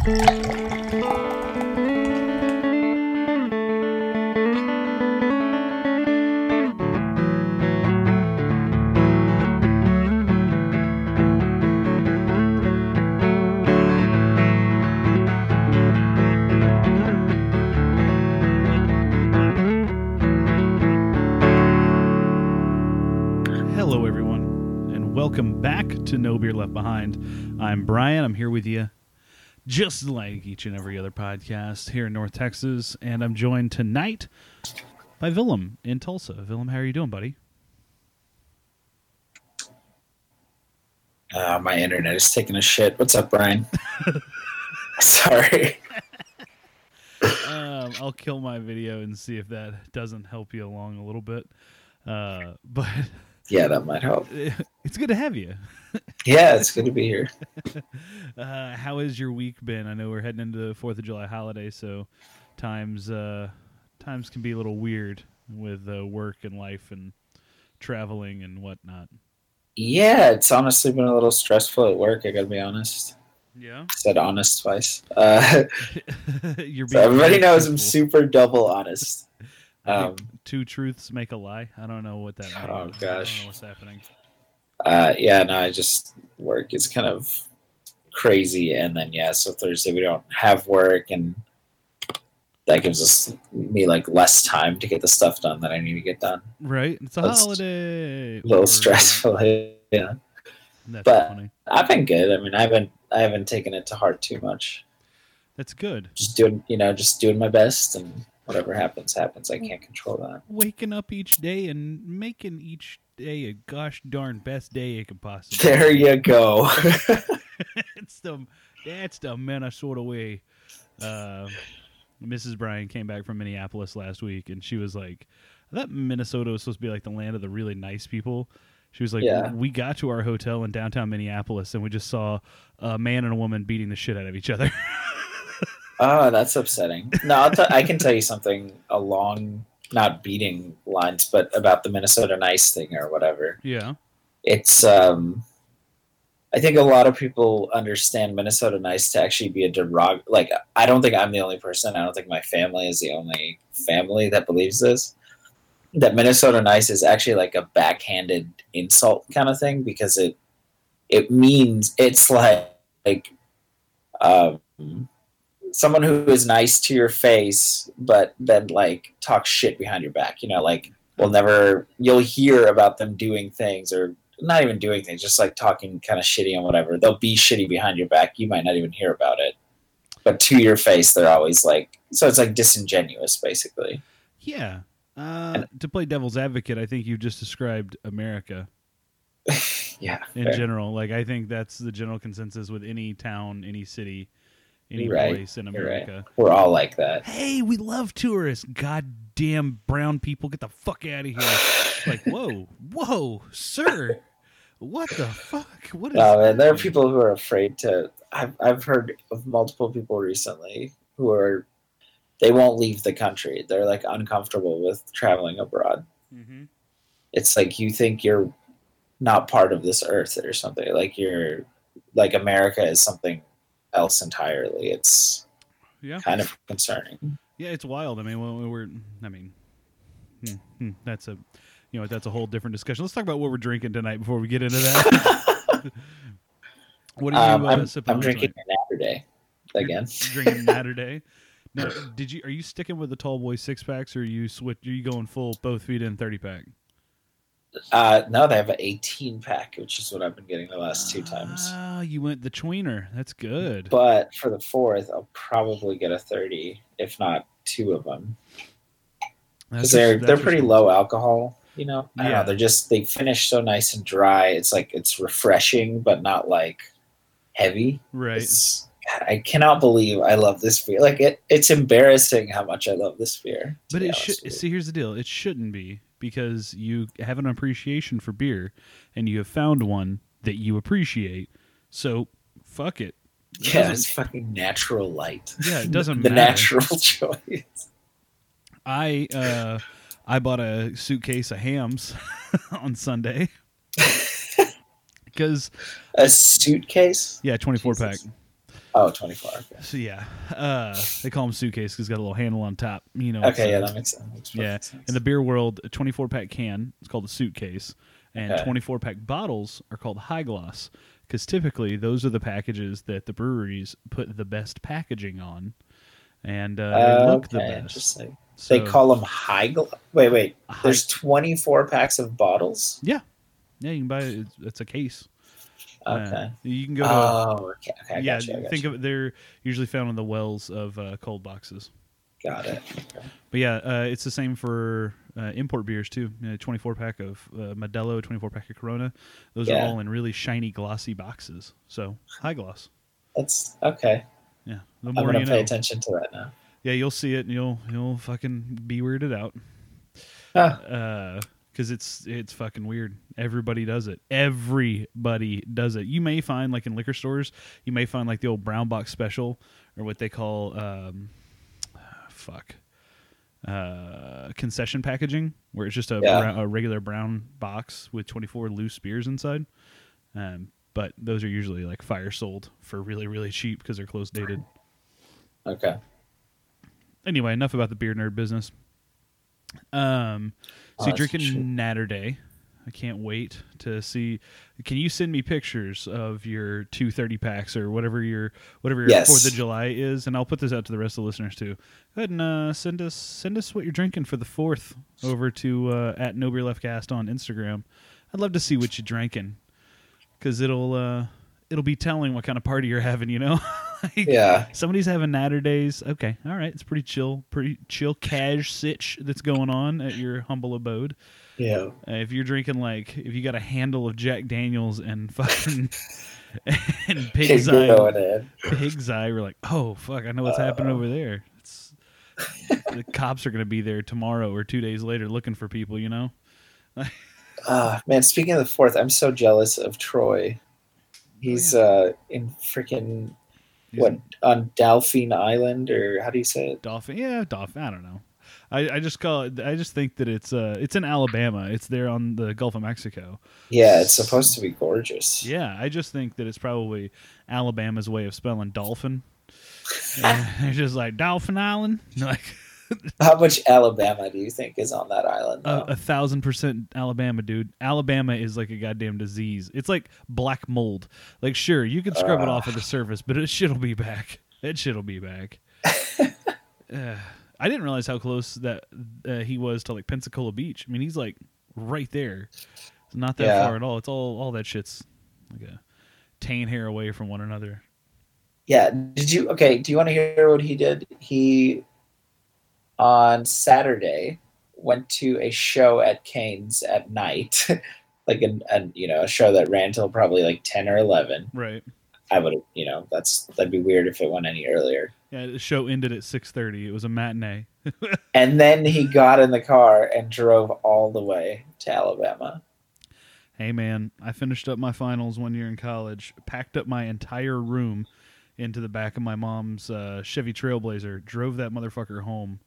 Hello, everyone, and welcome back to No Beer Left Behind. I'm Brian. I'm here with you, just like each and every other podcast here in North Texas, and I'm joined tonight by Willem in Tulsa. Willem, how are you doing, buddy? Uh, my internet is taking a shit. What's up, Brian? Sorry. Um, I'll kill my video and see if that doesn't help you along a little bit. Uh, but Yeah, that might help. it's good to have you. Yeah, it's good to be here. Uh, how has your week been? I know we're heading into the Fourth of July holiday, so times uh, times can be a little weird with uh, work and life and traveling and whatnot. Yeah, it's honestly been a little stressful at work. I gotta be honest. Yeah, said honest twice. Uh, so everybody very knows I'm super double honest. Um, two truths make a lie. I don't know what that. means. Oh, I don't gosh. know what's happening. uh, yeah, no, I just work is kind of crazy, and then yeah, so Thursday we don't have work, and that gives us me like less time to get the stuff done that I need to get done. Right, it's a That's holiday. A little or- stressful, yeah. That's but- funny. I've been good. I mean, I haven't I haven't taken it to heart too much. That's good. Just doing, you know, just doing my best, and whatever happens, happens. I can't control that. Waking up each day and making each day a gosh darn best day it could possibly. There you go. it's the that's the Minnesota way. Uh, Mrs. Brian came back from Minneapolis last week, and she was like, "I thought Minnesota was supposed to be like the land of the really nice people." She was like, Yeah. "We got to our hotel in downtown Minneapolis, and we just saw a man and a woman beating the shit out of each other." Oh, that's upsetting. No, I'll t- I can tell you something along not beating lines, but about the Minnesota Nice thing or whatever. yeah, It's um, I think a lot of people understand Minnesota Nice to actually be a derog. Like, I don't think I'm the only person. I don't think my family is the only family that believes this. That Minnesota Nice is actually like a backhanded insult kind of thing because it it means it's like like um, someone who is nice to your face, but then like talk shit behind your back. You know, like we'll never you'll hear about them doing things or not even doing things, just like talking kind of shitty and whatever. They'll be shitty behind your back. You might not even hear about it. But to your face, they're always like, so it's like disingenuous, basically. yeah. Uh, to play devil's advocate, I think you just described America. Yeah. in fair. general. Like I think that's the general consensus with any town, any city, any right. place in You're right. America. We're all like that. Hey, we love tourists. Goddamn brown people, get the fuck out of here! like, whoa, whoa, sir, what the fuck? What is? No, man, there are people who are afraid to. I've, I've heard of multiple people recently who are, they won't leave the country. They're like uncomfortable with traveling abroad. Mhm. It's like you think you're not part of this earth or something. Like you're, like America is something else entirely. It's Yeah, kind of concerning. yeah, it's wild. I mean, when we're, I mean, hmm, hmm, that's a, you know, that's a whole different discussion. Let's talk about what we're drinking tonight before we get into that. what are you um, uh, I'm, sipping I'm drinking Naturday again. drinking Saturday. Now, did you are you sticking with the tall boy six packs or are you switch? Are you going full both feet in thirty pack? Uh, no, they have an 18 pack, which is what I've been getting the last two times. Ah, you went the tweener. That's good. But for the fourth, I'll probably get a 30, if not two of them, because they're they're pretty low alcohol. You know, I don't Yeah. know. They're just they finish so nice and dry. It's like it's refreshing, but not like heavy. Right. It's, I cannot believe I love this beer. Like it, it's embarrassing how much I love this beer. But it should. See, here's the deal. It shouldn't be because you have an appreciation for beer, and you have found one that you appreciate. So, fuck it. It yeah, it's fucking natural light. Yeah, it doesn't matter. the matter. natural choice. I uh, I bought a suitcase of hams on Sunday because A suitcase. yeah, twenty four pack. Oh, 24. Okay. So yeah, uh, they call them suitcase because it's got a little handle on top. You know. Okay, yeah, that makes sense. Makes yeah. sense. In the beer world, a 24 pack can is called a suitcase, and Okay. 24 pack bottles are called high gloss because typically those are the packages that the breweries put the best packaging on, and uh, they Uh, look the best. interesting. So, they call them high gloss. wait, wait. high- There's 24 packs of bottles. yeah, yeah. You can buy it. It's a case. Uh, Okay. you can go to. oh, okay. okay I yeah, got you. I got think you. of. They're usually found in the wells of uh, cold boxes. Got it. But yeah, uh, it's the same for uh, import beers too. You know, 24 pack of uh, Modelo, 24 pack of Corona. Those Yeah. are all in really shiny, glossy boxes. So high gloss. That's okay. Yeah, the more I'm gonna you pay know. attention to that now. Yeah, you'll see it and you'll you'll fucking be weirded out. Huh. Because it's it's fucking weird. Everybody does it. Everybody does it. You may find like in liquor stores, you may find like the old brown box special or what they call um, fuck uh, concession packaging, where it's just a, Yeah. brown, a regular brown box with twenty four loose beers inside. Um, but those are usually like fire sold for really really cheap because they're close dated. Okay. Anyway, enough about the beer nerd business. Um, Oh, so you're drinking. Naturday. I can't wait to see. Can you send me pictures of your two thirty packs or whatever your whatever your Yes. Fourth of July is, and I'll put this out to the rest of the listeners too. Go ahead and uh, send us send us what you're drinking for the fourth over to uh, at No Beer Left Cast on Instagram. I'd love to see what you're drinking because it'll uh, it'll be telling what kind of party you're having. You know. Like, Yeah. Somebody's having Naturdays. Okay, all right. It's pretty chill, pretty chill cash sitch that's going on at your humble abode. Yeah. Uh, if you're drinking like, if you got a handle of Jack Daniels and fucking and pig's eye, going in. pig's eye, we're like, oh fuck, I know what's happening over there. It's the cops are gonna be there tomorrow or two days later looking for people. You know. Ah, man, speaking of the fourth, I'm so jealous of Troy. He's uh in freaking He's what on Delphine Island or how do you say it? Dolphin? Yeah, dolphin. I don't know. I, I just call it. I just think that it's uh it's in Alabama. It's there on the Gulf of Mexico. Yeah, it's supposed to be gorgeous. Yeah, I just think that it's probably Alabama's way of spelling dolphin. It's just like Dolphin Island, like How much Alabama do you think is on that island? a, a thousand percent Alabama, dude. Alabama is like a goddamn disease. It's like black mold. Like, sure, you can scrub it off of the surface, but it shit'll be back. It shit'll be back. Uh, I didn't realize how close that uh, he was to like Pensacola Beach. I mean, he's like right there. It's not that Yeah. far at all. It's all all that shit's like a tan hair away from one another. yeah. Did you okay? Do you want to hear what he did? He on Saturday went to a show at Cain's at night, like an, an you know a show that ran till probably like ten or eleven. Right. I would you know that's that'd be weird if it went any earlier. Yeah, the show ended at six thirty. It was a matinee. And then he got in the car and drove all the way to Alabama. Hey man, I finished up my finals one year in college, packed up my entire room into the back of my mom's uh, Chevy Trailblazer, drove that motherfucker home,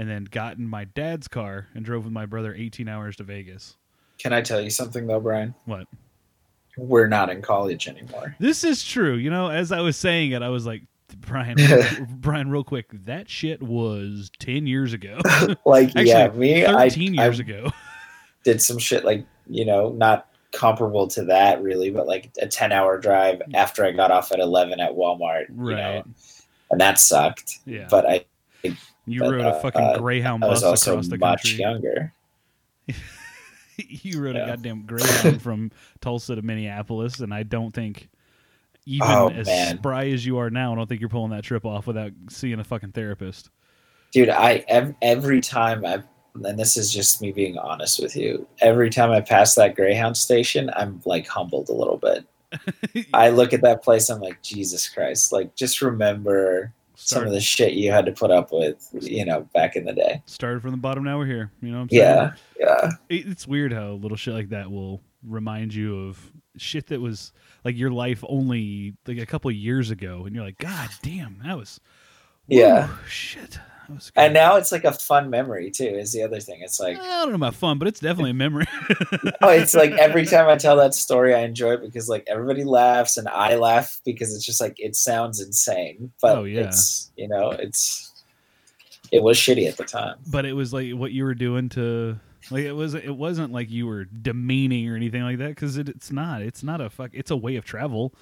and then got in my dad's car and drove with my brother 18 hours to Vegas. Can I tell you something though, Brian? What? We're not in college anymore. This is true. You know, as I was saying it, I was like, Brian, Brian, real quick, that shit was 10 years ago. Like Actually, yeah, me, I, 13 I years ago. did some shit like you know not comparable to that really, but like a ten hour drive after I got off at eleven at Walmart. You know, and that sucked. Yeah. But I, you but, rode a uh, fucking uh, Greyhound I bus across the much country. younger. you rode a goddamn Greyhound from Tulsa to Minneapolis, and I don't think, even Oh, as man. spry as you are now, I don't think you're pulling that trip off without seeing a fucking therapist. Dude, I ev- every time I've and this is just me being honest with you. Every time I pass that Greyhound station, I'm like humbled a little bit. I look at that place, I'm like, Jesus Christ! Like, just remember some of the shit you had to put up with, you know, back in the day. started from the bottom, now we're here. You know what I'm saying? Yeah, yeah, It's weird how little shit like that will remind you of shit that was like your life only like a couple of years ago, and you're like, God damn, that was Yeah. shit. That was good. and now it's like a fun memory too. Is the other thing? It's like I don't know about fun, but it's definitely a memory. oh, it's like every time I tell that story, I enjoy it because like everybody laughs and I laugh because it's just like it sounds insane, but Oh, yeah. it's you know it's it was shitty at the time. but it was like what you were doing to like it was it wasn't like you were demeaning or anything like that because it, it's not it's not a fuck it's a way of travel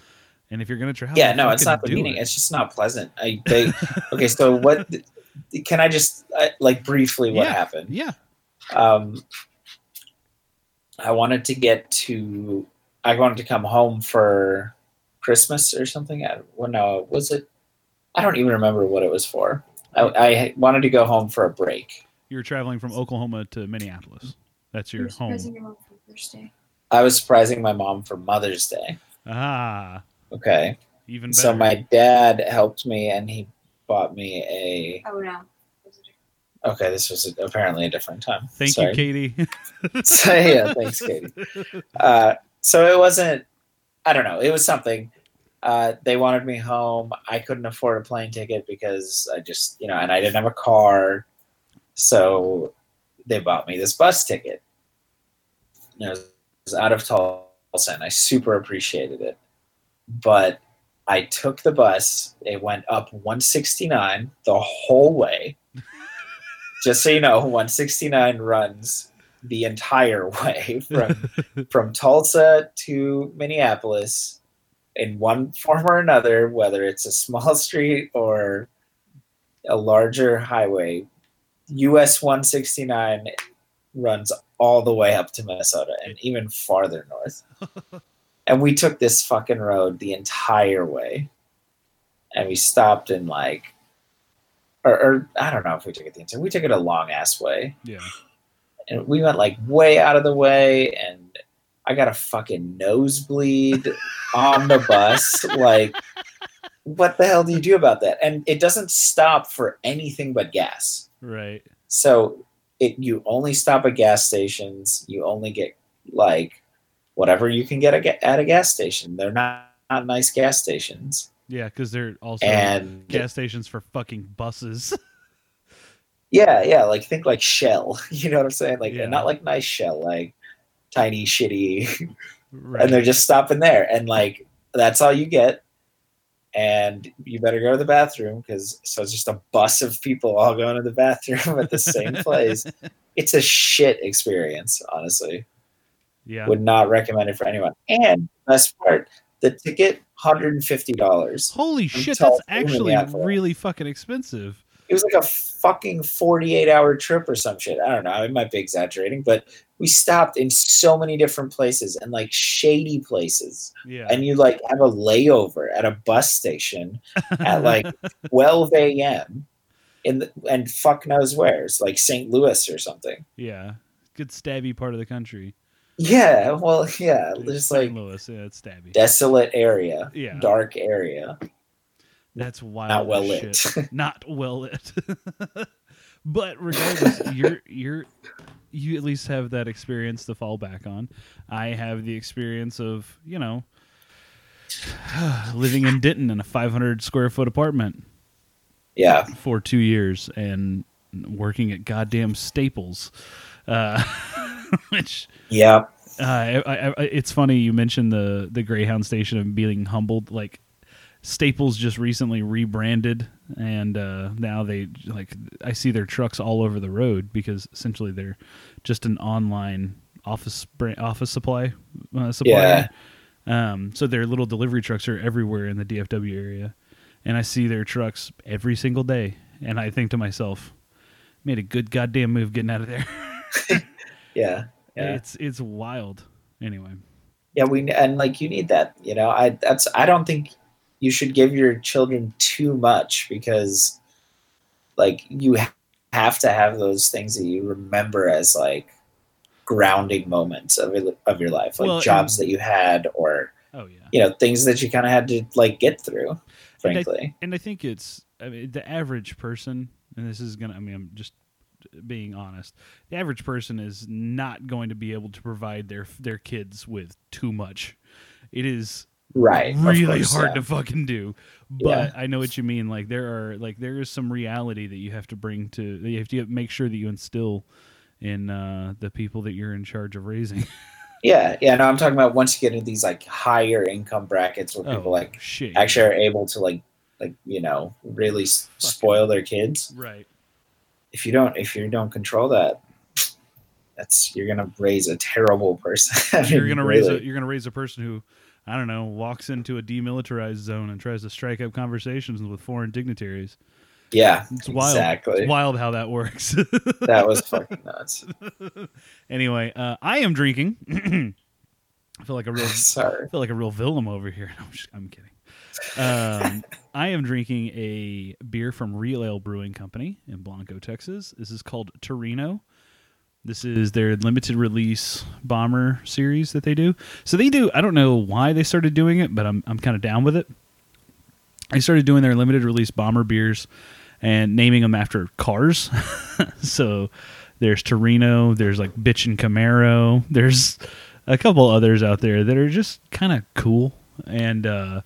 and if you're gonna travel Yeah, no, it's not the meaning. it. It's just not pleasant. I they okay. So what? Can I just uh, like briefly what Yeah. happened? yeah um, I wanted to get to. I wanted to come home for Christmas or something. I, well, no, was it? I don't even remember what it was for. I, I wanted to go home for a break. you were traveling from Oklahoma to Minneapolis that's your surprising home your mom for. I was surprising my mom for Mother's Day. ah Okay, even better so my dad helped me, and he bought me a. Oh no. Okay, this was apparently a different time. thank Sorry. you Katie so yeah, thanks, Katie. Uh, so it wasn't. I don't know. It was something. Uh, they wanted me home. I couldn't afford a plane ticket because I just, you know, and I didn't have a car. So they bought me this bus ticket. And it was out of Tulsa, and I super appreciated it. But I took the bus. It went up 169 the whole way. Just so you know, 169 runs the entire way from from Tulsa to Minneapolis in one form or another, whether it's a small street or a larger highway. US 169 runs all the way up to Minnesota and even farther north. And we took this fucking road the entire way. And we stopped in like or, or I don't know if we took it the entire we took it a long ass way. Yeah. And we went like way out of the way and i got a fucking nosebleed on the bus like what the hell do you do about that? And it doesn't stop for anything but gas. Right. So it you only stop at gas stations you only get like whatever you can get a, at a gas station. They're not, not nice gas stations. Yeah because they're also and gas stations for fucking buses. Yeah, yeah, like think like Shell. You know what I'm saying? Like Yeah. not like nice Shell, like tiny shitty. Right. And they're just stopping there. And like that's all you get. And you better go to the bathroom because so it's just a bus of people all going to the bathroom at the same place. It's a shit experience honestly yeah would not recommend it for anyone and best part the ticket $150 holy shit that's actually really fucking expensive it was like a fucking 48 hour trip or some shit. I don't know. I might be exaggerating, but we stopped in so many different places and like shady places. yeah And you like have a layover at a bus station at like 12 a.m. in the, and fuck knows where. It's like St. Louis or something. yeah good stabby part of the country Yeah. Well, yeah. It's Just St. like Louis yeah it's stabby desolate area, yeah dark area, That's wild. not well lit. Not well lit. but regardless, you're you're you at least have that experience to fall back on. I have the experience of you know living in Denton in a 500 square foot apartment yeah. for two years and working at goddamn Staples, uh, which Yeah. uh, I, I, I- it's funny you mentioned the the Greyhound station and being humbled. Like Staples just recently rebranded, and uh, now they like I see their trucks all over the road because essentially they're just an online office brand, office supply uh, supplier. Um, so their little delivery trucks are everywhere in the DFW area, and I see their trucks every single day, and I think to myself, made a good goddamn move getting out of there. Yeah. Yeah. It's it's wild. Anyway. yeah we and like you need that you know i that's i don't think you should give your children too much because like you have to have those things that you remember as like grounding moments of your, of your life like Well, jobs and- that you had or Oh yeah. you know things that you kind of had to like get through And I- frankly And I think it's I mean the average person and this is going to I mean I'm just being honest. The average person is not going to be able to provide their their kids with too much. It is right really course, hard yeah. to fucking do. But I know what you mean. Like there are like there is some reality that you have to bring to you have to make sure that you instill in uh, the people that you're in charge of raising. yeah yeah no i'm talking about once you get into these like higher income brackets where people oh, like shit. actually are able to like like you know really s- spoil their kids right. If you don't if you don't control that that's you're gonna raise a terrible person I You're gonna raise a you're gonna raise a person who I don't know walks into a demilitarized zone and tries to strike up conversations with foreign dignitaries. yeah It's wild. exactly It's wild how that works. that was fucking nuts anyway, uh, I am drinking. I feel like a real sorry I feel like a real villain over here. I'm, just, I'm kidding. Um, I am drinking a beer from Real Ale Brewing Company in Blanco, Texas. This is called Torino. This is their limited release bomber series that they do. So they do. I don't know why they started doing it, but I'm I'm kind of down with it. They started doing their limited release bomber beers and naming them after cars. so there's Torino. There's like Bitch and Camaro. There's a couple others out there that are just kind of cool. And uh,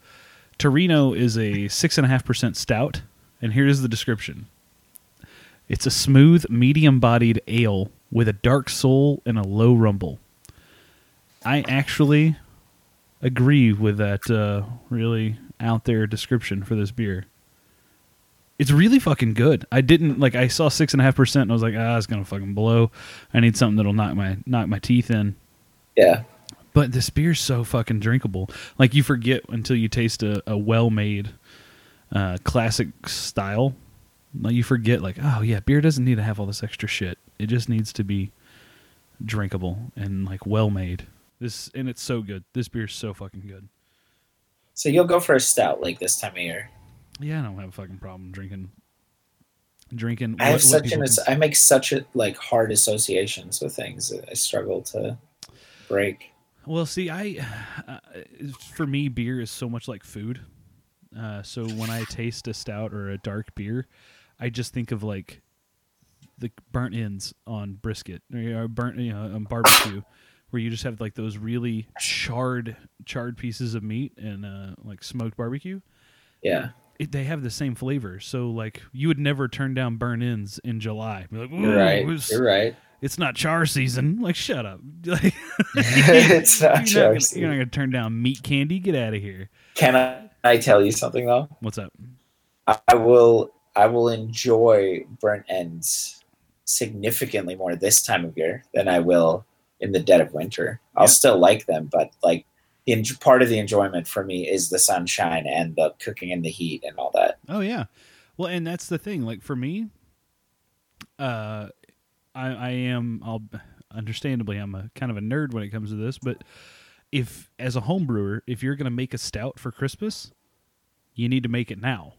Torino is a six and a half percent stout. And here's the description: It's a smooth, medium-bodied ale with a dark soul and a low rumble. I actually agree with that uh, really out there description for this beer. It's really fucking good. I didn't like. I saw six and a half percent, and I was like, ah, it's gonna fucking blow. I need something that'll knock my knock my teeth in. yeah But this beer's so fucking drinkable. Like you forget until you taste a, a well made uh, classic style. Like you forget, like, oh yeah, beer doesn't need to have all this extra shit. It just needs to be drinkable and like well made. This and it's so good. This beer's so fucking good. so you'll go for a stout like this time of year Yeah, I don't have a fucking problem drinking. Drinking. i have what- what such people an cons- i make such a like hard associations with things that i struggle to break Well, see, I uh, for me, beer is so much like food. Uh, so when I taste a stout or a dark beer, I just think of like the burnt ends on brisket or burnt, you know, on barbecue, where you just have like those really charred, charred pieces of meat and uh, like smoked barbecue. yeah It, they have the same flavor, so like you would never turn down burnt ends in July. Like, you're "Ooh, right it's- you're right it's not char season. Like, shut up. Like, it's not you're, not char gonna, season. you're not gonna turn down meat candy. Get out of here. can I, I tell you something though What's up? I will I will enjoy burnt ends significantly more this time of year than I will in the dead of winter. I'll Yeah. still like them, but like en- part of the enjoyment for me is the sunshine and the cooking in the heat and all that. Oh yeah. Well, and that's the thing. Like for me, uh, I I am I'll understandably I'm a kind of a nerd when it comes to this, but if as a home brewer, if you're gonna make a stout for Christmas, you need to make it now.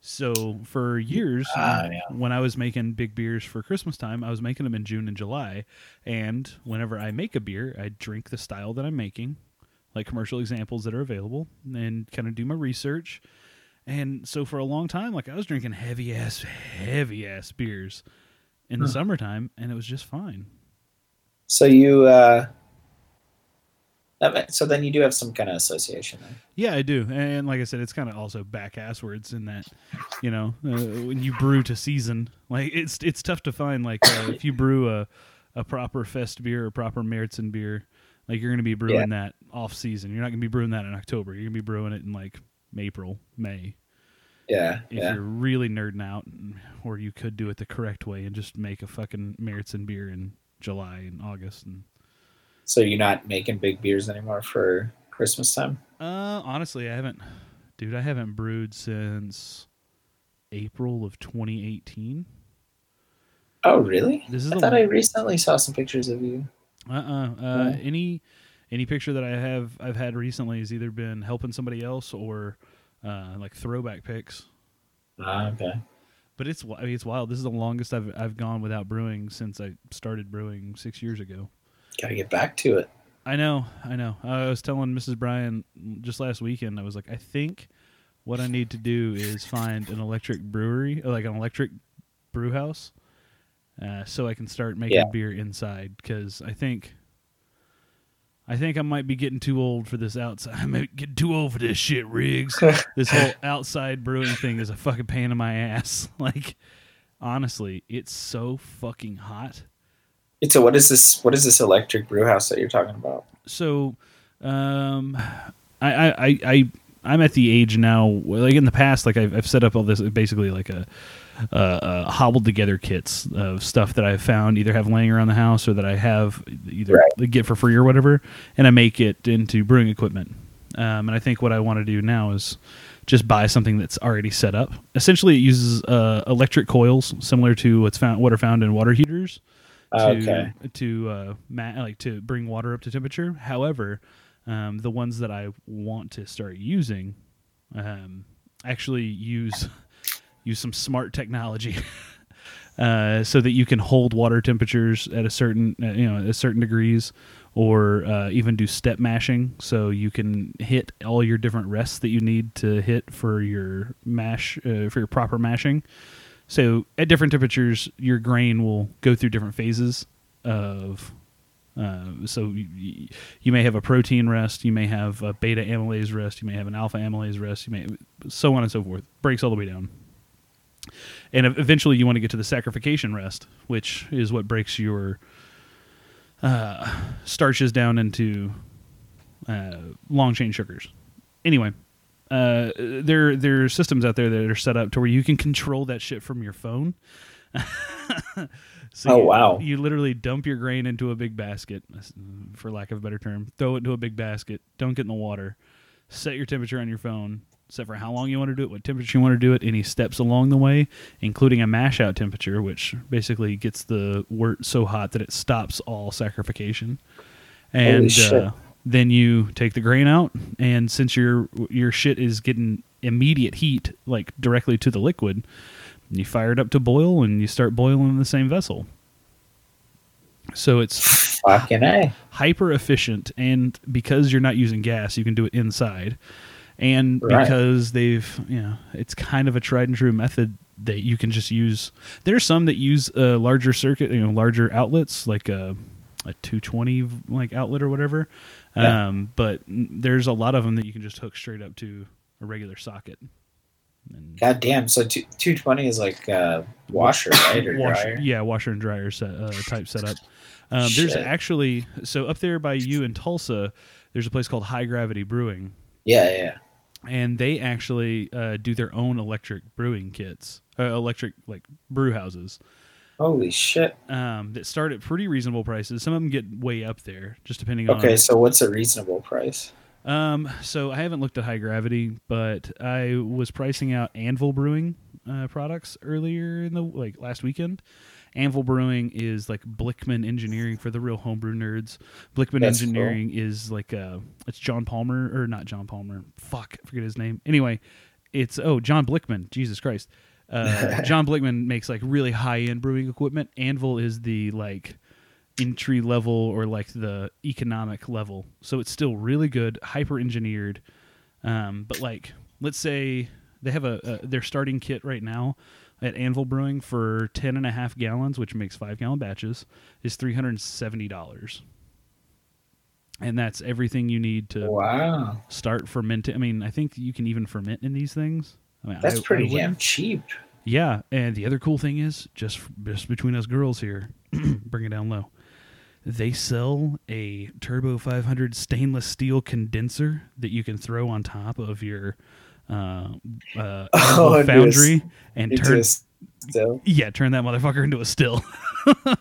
So for years, ah, when- yeah. when I was making big beers for Christmas time, I was making them in June and July. And whenever I make a beer, I drink the style that I'm making, like commercial examples that are available, and kind of do my research. And so for a long time, like I was drinking heavy ass, heavy ass beers in the Huh. summertime, and it was just fine. So you uh so then you do have some kind of association then. Yeah, I do. And like I said, it's kind of also back asswards in that, you know, uh, when you brew to season, like it's it's tough to find like uh, if you brew a a proper fest beer or proper Märzen beer, like you're going to be brewing that off season. You're not going to be brewing that in October. You're going to be brewing it in like April, May. Yeah, If yeah. you're really nerding out, or you could do it the correct way and just make a fucking Märzen beer in July and August and So you're not making big beers anymore for Christmas time? Uh, honestly, I haven't, dude. I haven't brewed since April of 2018. Oh, really? This is I thought I recently saw some pictures of you. uh-uh. uh Yeah. Any any picture that I have I've had recently has either been helping somebody else or uh like throwback picks. Ah, okay. But it's I mean, it's wild. This is the longest I've I've gone without brewing since I started brewing six years ago. Gotta get back to it. I know, I know. I was telling Mrs. Brian just last weekend. I was like, I think what I need to do is find an electric brewery, like an electric brew house, uh, so I can start making Yeah. beer inside. Because I think, I think I might be getting too old for this outside. I might get too old for this shit, Riggs. this whole outside brewing thing is a fucking pain in my ass. Like, honestly, it's so fucking hot. So what is this? What is this electric brew house that you're talking about? So, um, I, I, I, I I'm at the age now. Like in the past, like I've, I've set up all this basically like a, uh, uh, hobbled together kits of stuff that I've found either have laying around the house or that I have either Right. get for free or whatever, and I make it into brewing equipment. Um, and I think what I want to do now is just buy something that's already set up. Essentially, it uses uh, electric coils similar to what's found what are found in water heaters to Okay. to uh, ma- like to bring water up to temperature. However, um, the ones that I want to start using um, actually use use some smart technology. Uh, so that you can hold water temperatures at a certain, uh, you know, at certain degrees, or uh, even do step mashing, so you can hit all your different rests that you need to hit for your mash, uh, for your proper mashing. So at different temperatures, your grain will go through different phases of. Uh, so you, you may have a protein rest, you may have a beta amylase rest, you may have an alpha amylase rest, you may so on and so forth. Breaks all the way down, and eventually you want to get to the saccharification rest, which is what breaks your uh, starches down into uh, long chain sugars. Anyway, uh, there there are systems out there that are set up to where you can control that shit from your phone. so Oh, you, wow. You literally dump your grain into a big basket, for lack of a better term. Throw it into a big basket. Don't get in the water. Set your temperature on your phone. Set for how long you want to do it, what temperature you want to do it, any steps along the way, including a mash out temperature, which basically gets the wort so hot that it stops all saccharification. And uh, then you take the grain out, and since your your shit is getting immediate heat, like directly to the liquid, you fire it up to boil, and you start boiling in the same vessel. So it's Fucking a. hyper efficient, and because you're not using gas, you can do it inside. And Right. because they've, you know, it's kind of a tried and true method that you can just use. There's some that use a larger circuit, you know, larger outlets like a a 220 like outlet or whatever. Yeah. Um, but there's a lot of them that you can just hook straight up to a regular socket. And God damn. So two, 220 is like uh, washer, right? Or washer, dryer? yeah, washer and dryer set, uh, type setup. Um, there's actually so up there by you in Tulsa, there's a place called High Gravity Brewing, Yeah, yeah. And they actually uh, do their own electric brewing kits, uh, electric like brew houses Holy shit. um, that start at pretty reasonable prices. Some of them get way up there, just depending on. Okay, so what's a reasonable price? Um, so I haven't looked at High Gravity, but I was pricing out Anvil Brewing uh, products earlier in the like last weekend. Anvil Brewing is like Blichmann Engineering for the real homebrew nerds. Blichmann That's cool. Engineering is like uh it's John Palmer or not John Palmer. Fuck, I forget his name. Anyway, it's oh John Blichmann. Jesus Christ. Uh, John Blichmann makes like really high end brewing equipment. Anvil is the like entry level or like the economic level. So it's still really good, hyper engineered. Um, but like, let's say they have a, a their starting kit right now at Anvil Brewing for 10 and a half gallons, which makes five gallon batches, is $370. And that's everything you need to Wow. start fermenting. I mean, I think you can even ferment in these things. I mean, That's I- I pretty damn cheap. Yeah, and the other cool thing is just just between us girls here, bring it down low. They sell a Turbo 500 stainless steel condenser that you can throw on top of your uh, uh, Oh, Anvil into a foundry and turn still. yeah turn that motherfucker into a still. Uh,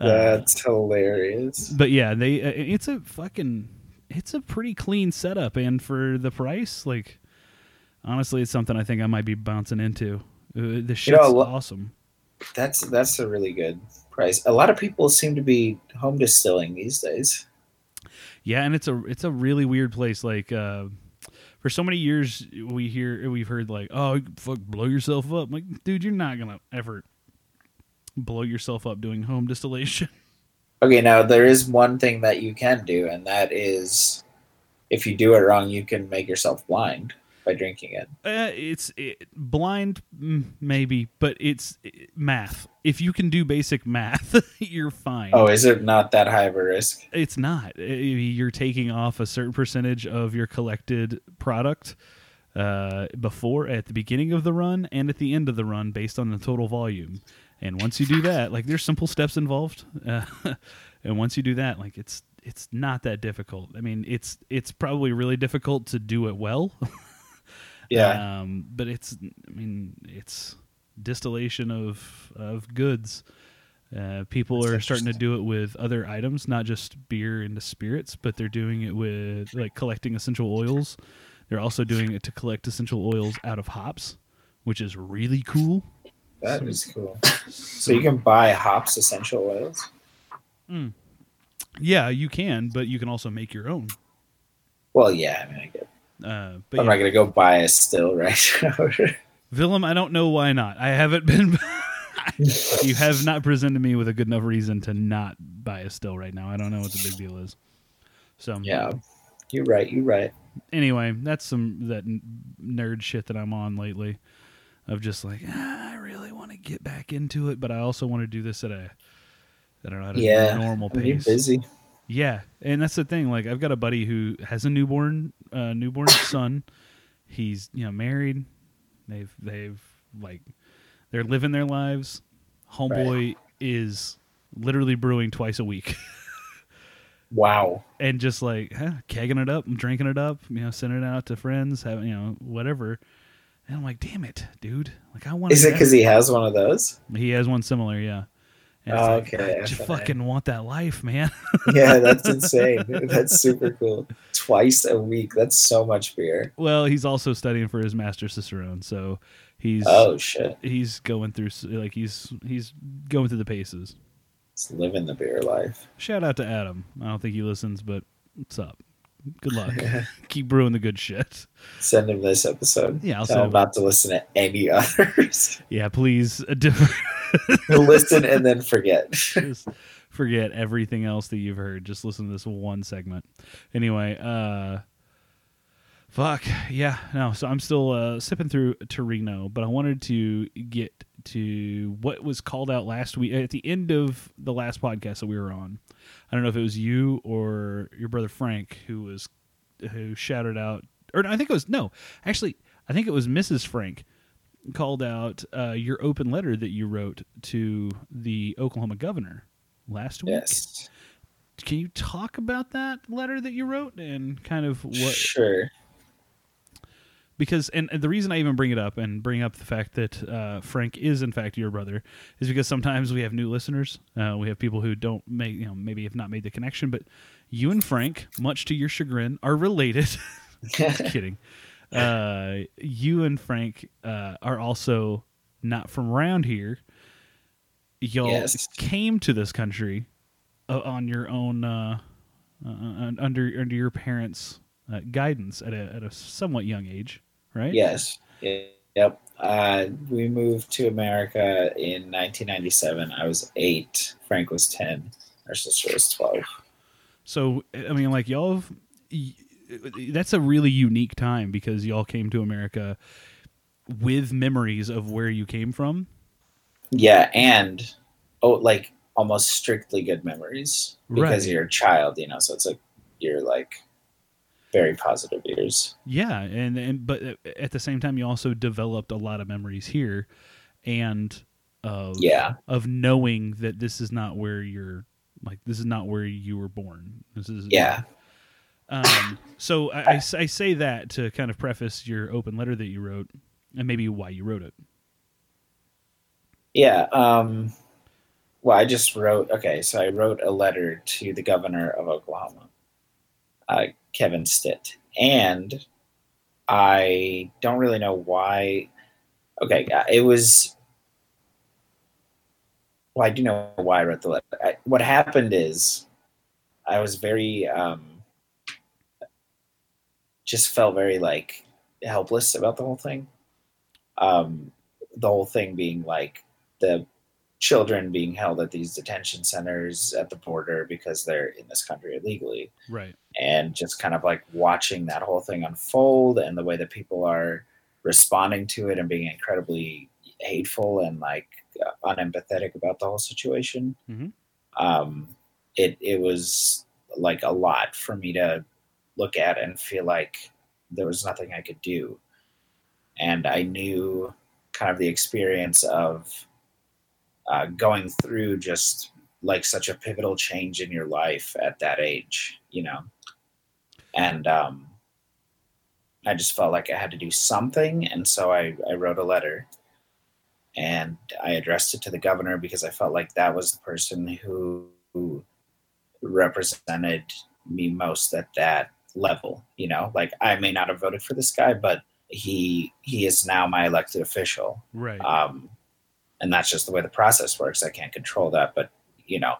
That's hilarious. but yeah, they uh, it's a fucking it's a pretty clean setup, and for the price, like honestly, it's something I think I might be bouncing into. Uh, the shit's You know, awesome. That's that's a really good price. A lot of people seem to be home distilling these days. Yeah, and it's a it's a really weird place. Like uh, for so many years, we hear we've heard like, oh, fuck, blow yourself up. like, dude, you're not gonna ever blow yourself up doing home distillation. Okay, now there is one thing that you can do, and that is if you do it wrong, you can make yourself blind by drinking it? Uh, it's it, blind, mm, maybe, but it's uh, math. If you can do basic math, you're fine. Oh, is it not that high of a risk? It's not. You're taking off a certain percentage of your collected product uh, before, at the beginning of the run, and at the end of the run, based on the total volume. And once you do that, like there's simple steps involved, uh, and once you do that, like it's it's not that difficult. I mean, it's it's probably really difficult to do it well. Yeah. Um, but it's, I mean, it's distillation of of goods. Uh, people That's are starting to do it with other items, not just beer into spirits, but they're doing it with like collecting essential oils. They're also doing it to collect essential oils out of hops, which is really cool. that is cool. So you can buy hops essential oils. Yeah, you can, but you can also make your own. Well, yeah, I mean, I get. Uh, but I'm yeah, not gonna go buy a still right now. Willem, I don't know why not. I haven't been. you have not presented me with a good enough reason to not buy a still right now. I don't know what the big deal is. So yeah, you're right. You're right. Anyway, that's some that nerd shit that I'm on lately. Of just like ah, I really want to get back into it, but I also want to do this at a I don't know at a Yeah, normal mean, You're pace. busy. Yeah, and that's the thing. Like, I've got a buddy who has a newborn, uh, newborn son. He's you know married. They've they've like they're living their lives. Homeboy is literally brewing twice a week, Wow. and just like huh, kegging it up, drinking it up, you know, sending it out to friends, having you know whatever. And I'm like, damn it, dude! Like, I want. Is it because he has one of those? he has one similar? Yeah. Oh, like, okay, I just fucking want that life, man. Yeah, that's insane. that's super cool. Twice a week. That's so much beer. Well, he's also studying for his master cicerone, so he's Oh shit. he's going through like he's he's going through the paces. It's living the beer life. Shout out to Adam. I don't think he listens, but what's up? Good luck. Keep brewing the good shit. Send him this episode. Yeah, I'll Tell him not to listen to any others. Yeah, please uh, different. listen and then forget. just forget everything else that you've heard. Just listen to this one segment. Anyway, uh fuck. Yeah, no, so I'm still uh sipping through Torino, but I wanted to get to what was called out last week at the end of the last podcast that we were on. I don't know if it was you or your brother Frank who was who shouted out or I think it was no, actually I think it was Mrs. Frank called out uh, your open letter that you wrote to the Oklahoma governor last week. yes. Can you talk about that letter that you wrote and kind of what? Sure. Because and, and the reason I even bring it up and bring up the fact that uh, Frank is in fact your brother is because sometimes we have new listeners. Uh, we have people who don't make you know maybe have not made the connection, but you and Frank, much to your chagrin, are related. Just kidding. Uh, you and Frank uh, are also not from around here. Y'all Yes. came to this country uh, on your own, uh, uh, under under your parents' uh, guidance at a at a somewhat young age, right? Yes. Yep. Uh, we moved to America in 1997. I was eight. Frank was 10. Our sister was 12. So I mean, like y'all, y- that's a really unique time because y'all came to America with memories of where you came from. Yeah, and oh, like almost strictly good memories because Right. you're a child, you know. So it's like you're like very positive years. Yeah, and and but at the same time, you also developed a lot of memories here, and of Yeah. of knowing that this is not where you're like this is not where you were born. This is Yeah. Um, so I say that to kind of preface your open letter that you wrote, and maybe why you wrote it. Yeah. Um, well, I just wrote. Okay, so I wrote a letter to the governor of Oklahoma, uh, Kevin Stitt, and I don't really know why. Okay, it was. Well, I do know why I wrote the letter. I, what happened is, I was very, um, just felt very like helpless about the whole thing. Um, the whole thing being like the children being held at these detention centers at the border because they're in this country illegally Right. and just kind of like watching that whole thing unfold and the way that people are responding to it and being incredibly hateful and like unempathetic about the whole situation Mhm. um it it was like a lot for me to look at and feel like there was nothing i could do and i knew kind of the experience of uh, going through just like such a pivotal change in your life at that age you know and um, I just felt like I had to do something, and so I, I wrote a letter, and I addressed it to the governor because I felt like that was the person who, who represented me most at that level. You know, like I may not have voted for this guy, but he he is now my elected official, Right. um, and that's just the way the process works. I can't control that, but you know,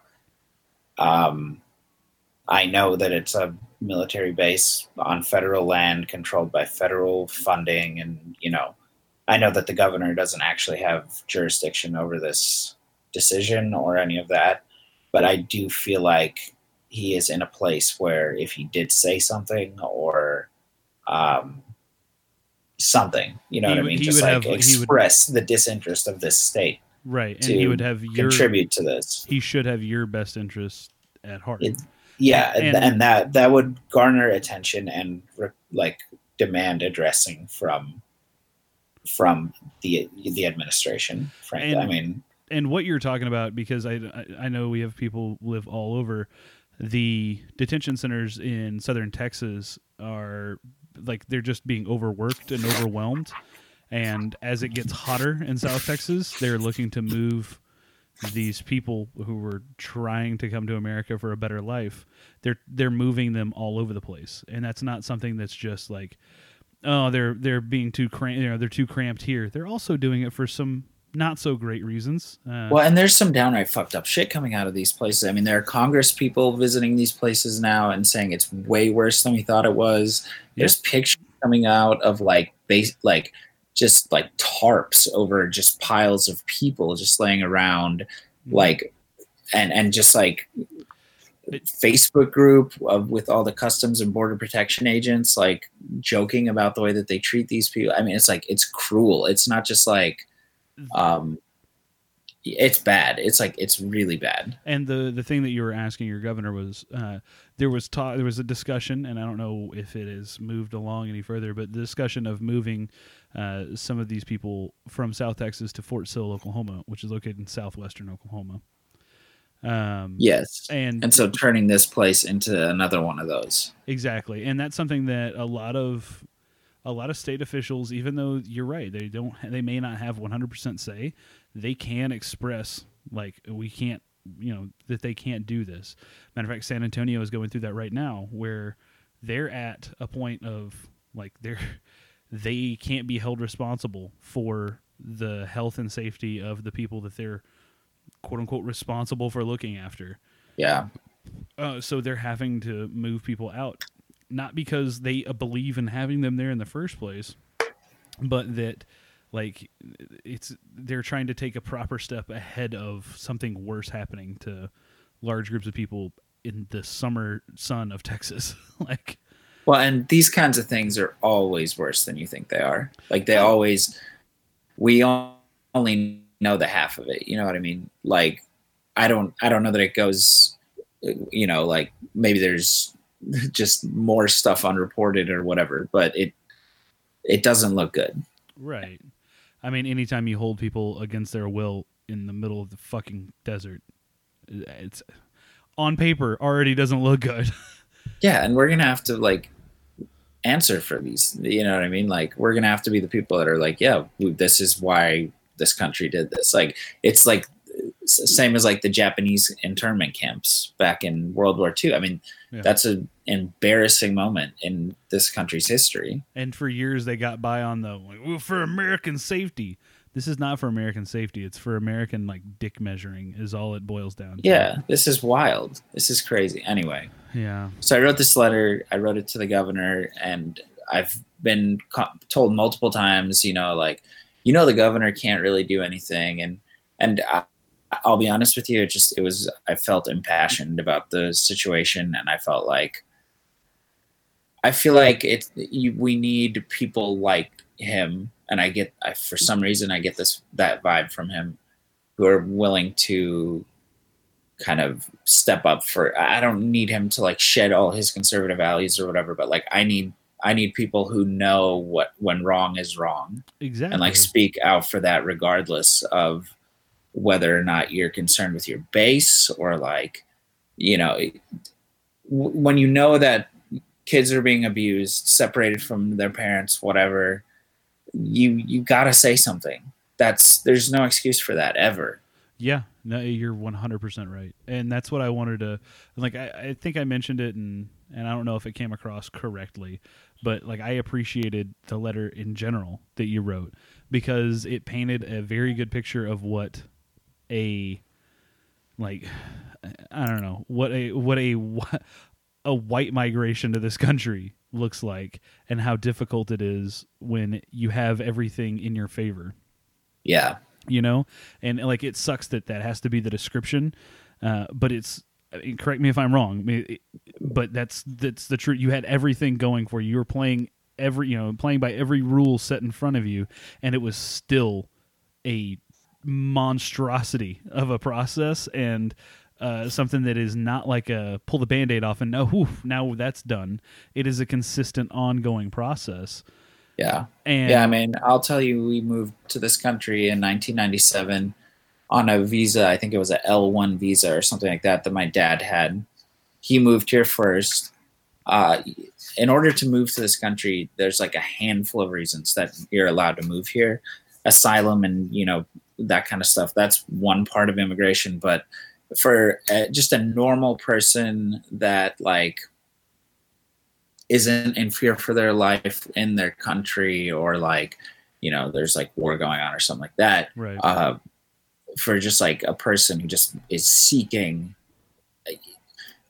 um, I know that it's a military base on federal land controlled by federal funding, and you know, I know that the governor doesn't actually have jurisdiction over this decision or any of that, but I do feel like he is in a place where if he did say something or um, something, you know He what I mean, just like have- he would- express the disinterest of this state right. And he would have your contribute to this. he should have your best interest at heart. It- Yeah, And- and, and that that would garner attention and re- like demand addressing from from the the administration. Frankly, And- I mean, and what you're talking about because I, I I know we have people live all over the detention centers in southern Texas are like they're just being overworked and overwhelmed. And as it gets hotter in South Texas they're looking to move these people who were trying to come to America for a better life. They're they're moving them all over the place. And that's not something that's just like oh they're they're being too cramped you know they're too cramped here. They're also doing it for some not so great reasons uh, well, and there's some downright fucked up shit coming out of these places. I mean, there are Congress people visiting these places now and saying it's way worse than we thought it was. There's pictures coming out of like base like just like tarps over just piles of people just laying around like and and just like Facebook group of with all the customs and border protection agents like joking about the way that they treat these people. I mean, it's like it's cruel. It's not just like um it's bad. It's like it's really bad. And the the thing that you were asking your governor was uh, there was talk there was a discussion, and I don't know if it has moved along any further, but the discussion of moving uh, some of these people from South Texas to Fort Sill, Oklahoma, which is located in southwestern Oklahoma. Um, Yes. and And so turning this place into another one of those. Exactly, and that's something that a lot of a lot of state officials, even though you're right, they don't, they may not have 100% say, they can express like we can't, you know, that they can't do this. Matter of fact, San Antonio is going through that right now, where they're at a point of like they're they can't be held responsible for the health and safety of the people that they're quote unquote responsible for looking after. Yeah. Uh, so they're having to move people out, not because they uh, believe in having them there in the first place, but that like it's they're trying to take a proper step ahead of something worse happening to large groups of people in the summer sun of Texas. like Well, and these kinds of things are always worse than you think they are. Like they always, we only know the half of it. You know what I mean? Like, I don't, I don't know that it goes. You know, like maybe there's just more stuff unreported or whatever, but it, it doesn't look good. right. I mean, anytime you hold people against their will in the middle of the fucking desert, it's on paper already doesn't look good. Yeah, and we're gonna have to like answer for these. You know what I mean? Like we're gonna have to be the people that are like, yeah, this is why this country did this. Like it's like same as like the Japanese internment camps back in World War II. I mean, Yeah. that's an embarrassing moment in this country's history. and for years they got by on the like, well, for American safety. This is not for American safety. It's for American like dick measuring. Is all it boils down to. Yeah, this is wild. This is crazy. Anyway, Yeah. so I wrote this letter. I wrote it to the governor, and I've been told multiple times, you know, like, you know, the governor can't really do anything, and and I, I'll be honest with you, it just it was I felt impassioned about the situation, and I felt like I feel like it's you, we need people like him, and I get I, for some reason I get this that vibe from him, who are willing to kind of step up for. I don't need him to like shed all his conservative values or whatever, but like I need I need people who know what when wrong is wrong exactly and like speak out for that regardless of whether or not you're concerned with your base or like you know when you know that kids are being abused separated from their parents whatever you you got to say something. That's there's no excuse for that ever. Yeah, no, you're 100% right. And that's what I wanted to like I, I think I mentioned it and and I don't know if it came across correctly, but like I appreciated the letter in general that you wrote because it painted a very good picture of what a like I don't know, what a what a a white migration to this country looks like and how difficult it is when you have everything in your favor. Yeah. You know? And like it sucks that that has to be the description uh, but it's I mean, correct me if i'm wrong I mean, it- but that's that's the truth. You had everything going for you. You were playing every you know playing by every rule set in front of you and it was still a monstrosity of a process and uh, something that is not like a pull the band-aid off and oh whew, now that's done. It is a consistent ongoing process. Yeah. And yeah i mean i'll tell you we moved to this country in 1997 on a visa i think it was a l1 visa or something like that that my dad had. He moved here first. Uh, in order to move to this country there's like a handful of reasons that you're allowed to move here. Asylum and you know that kind of stuff. That's one part of immigration but for uh, just a normal person that like isn't in fear for their life in their country or like you know there's like war going on or something like that right. uh, for just like a person who just is seeking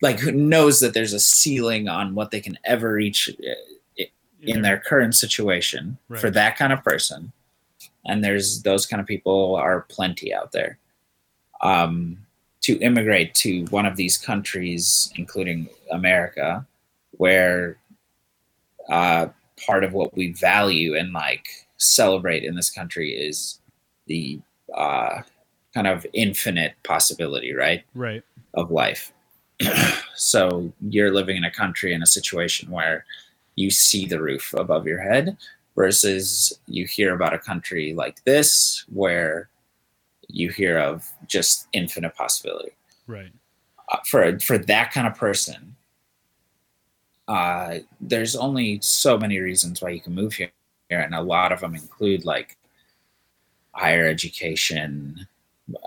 like who knows that there's a ceiling on what they can ever reach uh, in their current situation Right. for that kind of person and there's those kind of people are plenty out there um, to immigrate to one of these countries including america where uh, part of what we value and like celebrate in this country is the uh, kind of infinite possibility right right of life. so you're living in a country in a situation where you see the roof above your head versus you hear about a country like this where you hear of just infinite possibility. right Uh, for for that kind of person, uh, there's only so many reasons why you can move here, and a lot of them include like higher education.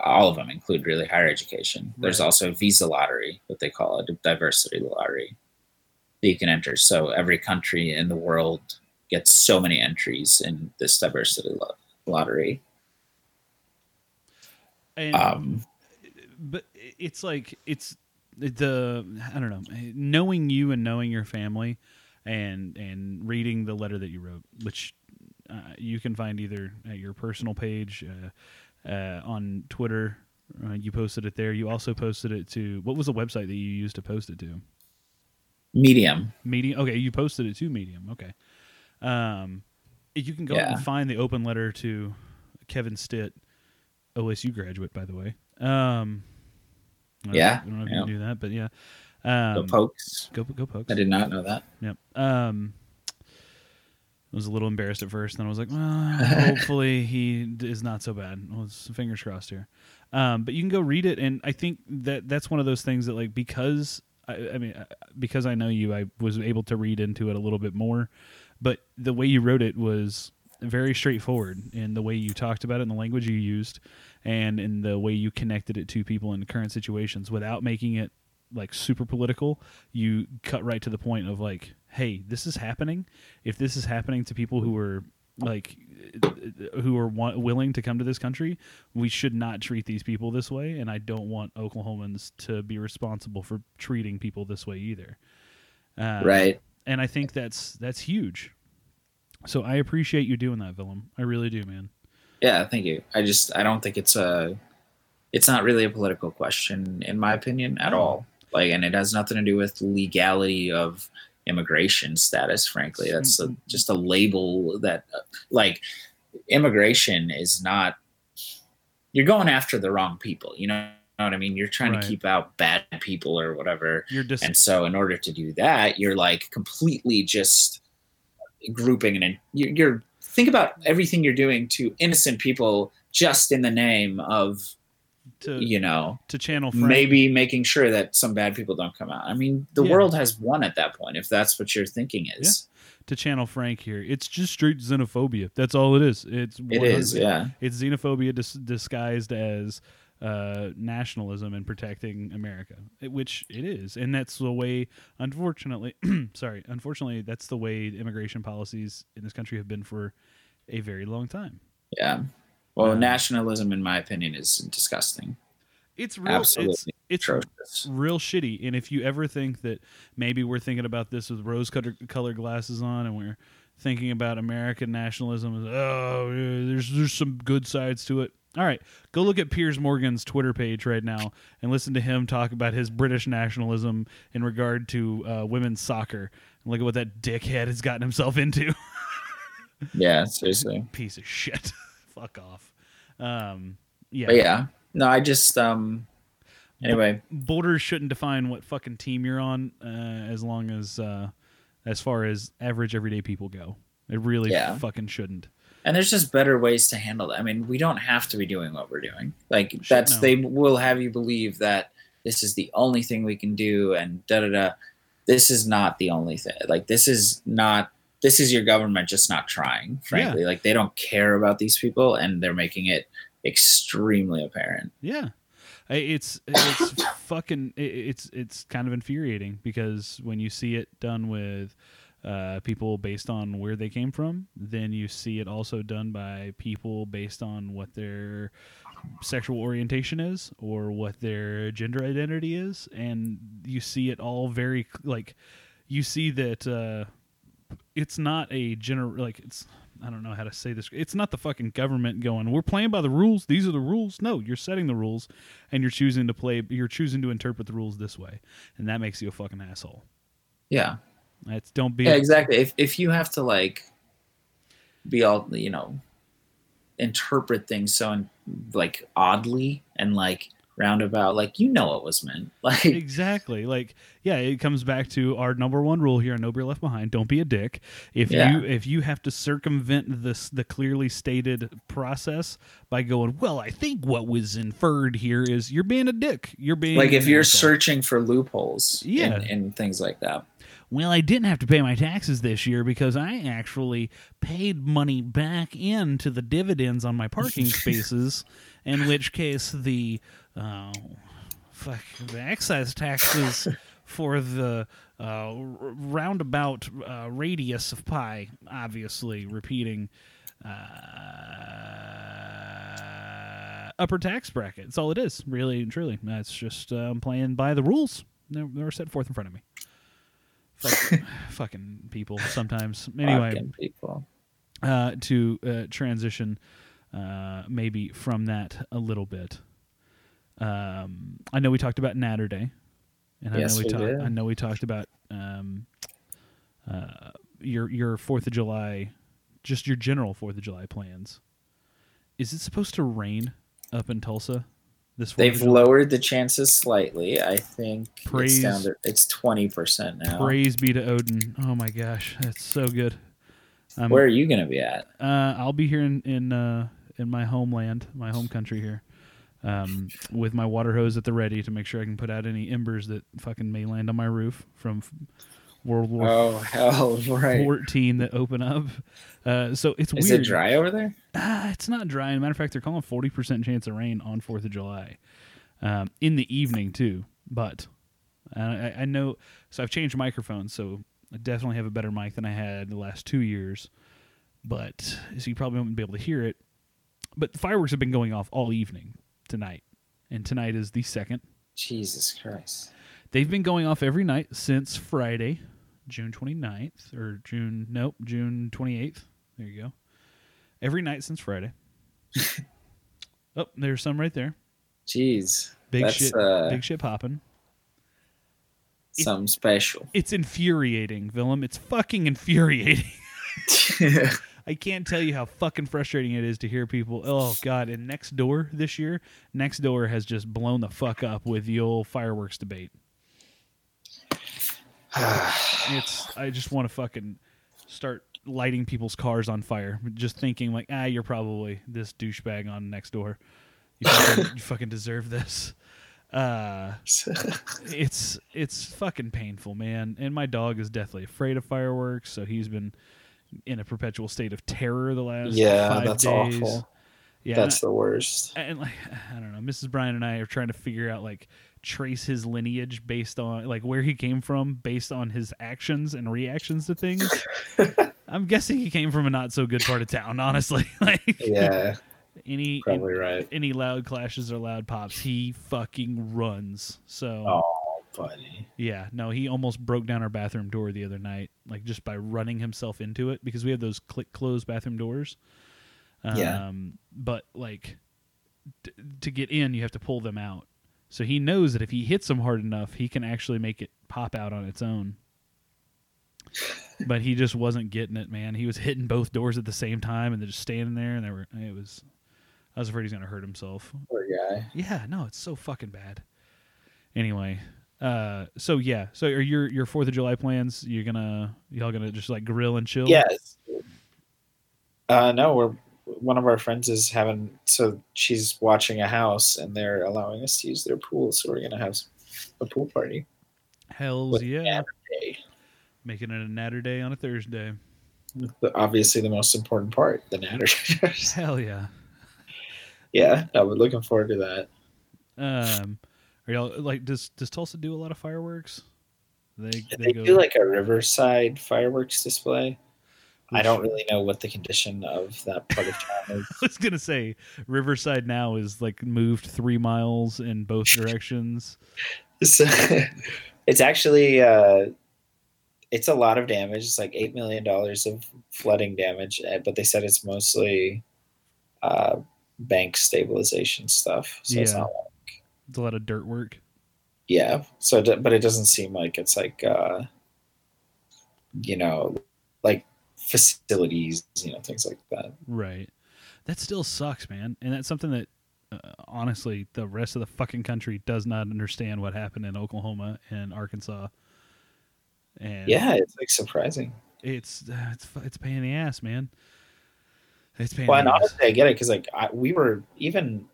All of them include really higher education. There's also visa lottery, what they call it, a diversity lottery that you can enter. So every country in the world gets so many entries in this diversity lo- lottery. and Um, but it's like it's the I don't know knowing you and knowing your family and and reading the letter that you wrote which uh, you can find either at your personal page uh, uh, on Twitter uh, you posted it there you also posted it to what was the website that you used to post it to medium. Medium okay you posted it to Medium okay um you can go Yeah. and find the open letter to Kevin Stitt OSU graduate by the way um I Yeah, I don't know if yeah. you do that, but yeah. Um, the pokes. Go, go pokes. I did not know that. Yep. Um, I was a little embarrassed at first, then I was like, well, hopefully he is not so bad. Well, fingers crossed here. Um, but you can go read it, and I think that that's one of those things that, like, because I, I mean, uh, because I know you, I was able to read into it a little bit more. But the way you wrote it was very straightforward in the way you talked about it, and the language you used, and in the way you connected it to people in current situations without making it like super political. You cut right to the point of like, hey, this is happening. If this is happening to people who are like who are willing to come to this country, we should not treat these people this way. And I don't want Oklahomans to be responsible for treating people this way either. Um, Right. And I think that's that's huge. So I appreciate you doing that, Willem. I really do, man. Yeah, thank you. I just I don't think it's a it's not really a political question in my opinion at all. Like, and it has nothing to do with legality of immigration status. Frankly, that's a, just a label that, like, immigration is not. You're going after the wrong people. You know what I mean? You're trying Right. to keep out bad people or whatever. You're just And so, in order to do that, you're like completely just grouping and you're, you're think about everything you're doing to innocent people just in the name of to you know to channel Frank. maybe making sure that some bad people don't come out. I mean, the Yeah. world has won at that point if that's what your thinking is. to channel Frank here. It's just straight xenophobia. That's all it is. It's It is, yeah. It's xenophobia dis- disguised as uh, nationalism and protecting America, which it is, and that's the way. Unfortunately, sorry, unfortunately, that's the way immigration policies in this country have been for a very long time. Yeah. Well, Uh, nationalism, in my opinion, is disgusting. It's real. It's, Absolutely it's atrocious. real shitty. And if you ever think that maybe we're thinking about this with rose colored glasses on and we're thinking about American nationalism as, oh, there's there's some good sides to it. All right, go look at Piers Morgan's Twitter page right now and listen to him talk about his British nationalism in regard to uh, women's soccer. And look at what that dickhead has gotten himself into. Yeah, seriously. Piece of shit. Fuck off. Um, yeah. But yeah, no, I just um. Anyway, borders shouldn't define what fucking team you're on uh, as long as uh, as far as average everyday people go it really Yeah. fucking shouldn't and there's just better ways to handle that. I mean, we don't have to be doing what we're doing. Like Shit, that's no. they will have you believe that this is the only thing we can do, and da da da. This is not the only thing. Like this is not. This is your government just not trying. Frankly, like they don't care about these people, and they're making it extremely apparent. yeah it's it's fucking it's it's kind of infuriating because when you see it done with uh, people based on where they came from, then you see it also done by people based on what their sexual orientation is or what their gender identity is, and you see it all very like you see that uh, it's not a gener like it's I don't know how to say this. It's not the fucking government going, "We're playing by the rules. These are the rules." No, you're setting the rules and you're choosing to play you're choosing to interpret the rules this way. And that makes you a fucking asshole. Yeah, That's don't be yeah, exactly. If if you have to like be all you know, interpret things so like oddly and like roundabout, like you know what was meant. Like exactly like yeah it comes back to our number one rule here on no beer left behind don't be a dick if Yeah. you if you have to circumvent this the clearly stated process by going well i think what was inferred here is you're being a dick you're being like if you're asshole. searching for loopholes Yeah. in things like that well i didn't have to pay my taxes this year because i actually paid money back into the dividends on my parking spaces in which case the uh, fuck, the excise taxes for the uh, r- roundabout uh, radius of pi obviously repeating uh, upper tax bracket. That's all it is really and truly. That's just uh, playing by the rules they were set forth in front of me Fuck, fucking people sometimes anyway Fucking people uh, to uh, transition uh, maybe from that a little bit. Um, I know we talked about Naturday, and Yes, I know we, we. I know we talked about um, uh, your your Fourth of July, just your general Fourth of July plans. Is it supposed to rain up in Tulsa this? 4th they've lowered the chances slightly i think Praise- it's down to it's 20% now Praise be to Odin! Oh my gosh, that's so good. Um, where are you gonna be at Uh, I'll be here in in uh, in my homeland, my home country here, um, with my water hose at the ready to make sure I can put out any embers that fucking may land on my roof from World War oh hell right 14 that open up. Uh, so it's is weird. it dry over there Ah, it's not dry. As a matter of fact, they're calling forty percent chance of rain on Fourth of July, um, in the evening too. But uh, I, I know, so I've changed microphones, so I definitely have a better mic than I had the last two years. But so you probably won't be able to hear it. But the fireworks have been going off all evening tonight, and tonight is the second. jesus christ They've been going off every night since Friday, June 29th, or June, nope, June 28th. There you go. Every night since Friday. oh, there's some right there. Jeez, Big shit. uh, big shit popping. something special. It's infuriating, Willem. It's fucking infuriating. I can't tell you how fucking frustrating it is to hear people. Oh god! And next door this year, next door has just blown the fuck up with the old fireworks debate. It's I just want to fucking start lighting people's cars on fire. Just thinking like, ah, you're probably this douchebag on next door. You fucking, you fucking deserve this. Uh, it's it's fucking painful, man. And my dog is deathly afraid of fireworks, so he's been in a perpetual state of terror the last yeah, five that's days. awful. Yeah, That's the worst. and like I don't know, Mrs. Brian and I are trying to figure out like trace his lineage based on like where he came from based on his actions and reactions to things. I'm guessing he came from a not so good part of town, honestly. like Yeah, any probably right. any loud clashes or loud pops, he fucking runs. So Oh, buddy. yeah, no, he almost broke down our bathroom door the other night, like just by running himself into it because we have those click close bathroom doors. Um, Yeah. But like t- to get in, you have to pull them out. So he knows that if he hits them hard enough, he can actually make it pop out on its own. But he just wasn't getting it, man. He was hitting both doors at the same time and they're just standing there, and they were. It was. I was afraid he's gonna hurt himself. Poor guy. Yeah, no, it's so fucking bad. Anyway, uh, so yeah, so are your your Fourth of July plans? You're gonna y'all gonna just like grill and chill? Yes. Uh, no, we're one of our friends is having so she's watching a house and they're allowing us to use their pool, so we're gonna have a pool party. Hell's yeah, Saturday. making it a Naturday on a Thursday. The- obviously, the most important part, the natter. Hell yeah. yeah, no, we're looking forward to that. Um, are y'all like does does Tulsa do a lot of fireworks? They They go. do like a Riverside fireworks display. I don't really know what the condition of that part of town is. I was gonna say Riverside now is like moved three miles in both directions. So, it's actually uh, it's a lot of damage. It's like eight million dollars of flooding damage, uh, but they said it's mostly uh, bank stabilization stuff. So it's Yeah. not. It's a lot of dirt work. Yeah. So, but it doesn't seem like it's like uh, you know, like facilities, you know, things like that. Right. That still sucks, man. And that's something that uh, honestly the rest of the fucking country does not understand what happened in Oklahoma and Arkansas. And Yeah, it's like surprising. it's uh, it's it's pain in the ass, man. It's pain Well, in and the ass. honestly, I get it because like I, we were even,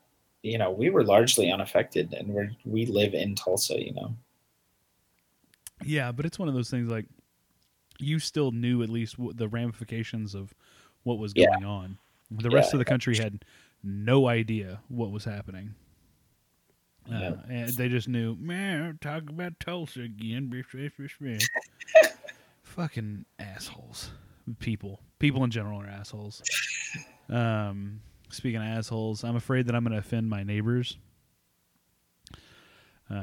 you know, we were largely unaffected, and we we live in Tulsa, you know. Yeah, but it's one of those things like you still knew at least the ramifications of what was Yeah. going on. The rest Yeah. of the country had no idea what was happening. Uh, and they just knew, man, talk about Tulsa again. bish, bish, bish, bish." Fucking assholes. People. People in general are assholes. Um, speaking of assholes, I'm afraid that I'm going to offend my neighbors.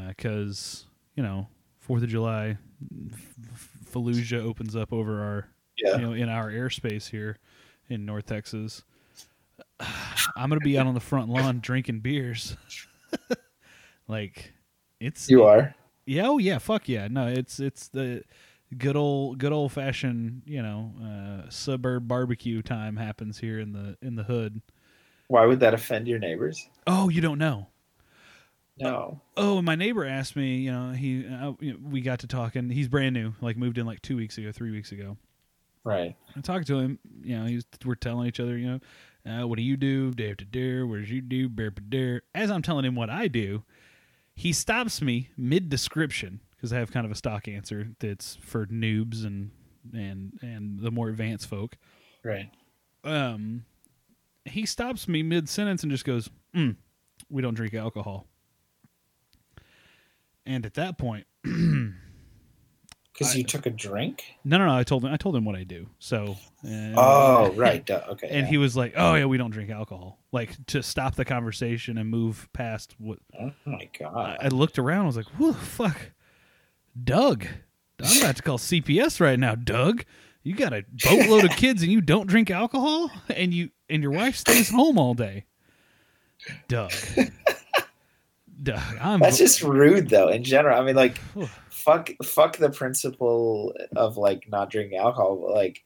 Because, you know, 4th of July, Fallujah opens up over our Yeah. you know, in our airspace here in North Texas. I'm gonna be out on the front lawn drinking beers. like, it's You are. yeah, oh yeah, fuck yeah. No, it's it's the good old good old fashioned you know uh, suburb barbecue time happens here in the in the hood. Why would that offend your neighbors? Oh, you don't know. No. Oh, and my neighbor asked me. You know, he uh, you know, we got to talking. He's brand new, like moved in like two weeks ago, three weeks ago. Right. I talked to him. You know, he's we're telling each other. You know, uh, what do you do? Dare to dare. What does you do? Bear to dare. As I'm telling him what I do, he stops me mid description because I have kind of a stock answer that's for noobs and and and the more advanced folk. Right. Um, he stops me mid sentence and just goes, mm, "We don't drink alcohol." And at that point, Because you took a drink. no, no, no. I told him. I told him what I do. So. Uh, Oh, right. duh, Okay. and yeah. he was like, "Oh yeah, we don't drink alcohol." Like to stop the conversation and move past what Oh my I, god. I looked around. I was like, "Who the fuck, Doug? I'm about to call CPS right now, Doug. You got a boatload of kids and you don't drink alcohol, and you and your wife stays home all day, Doug." I'm That's just rude, though. In general, I mean, like, fuck, fuck the principle of like not drinking alcohol. but, Like,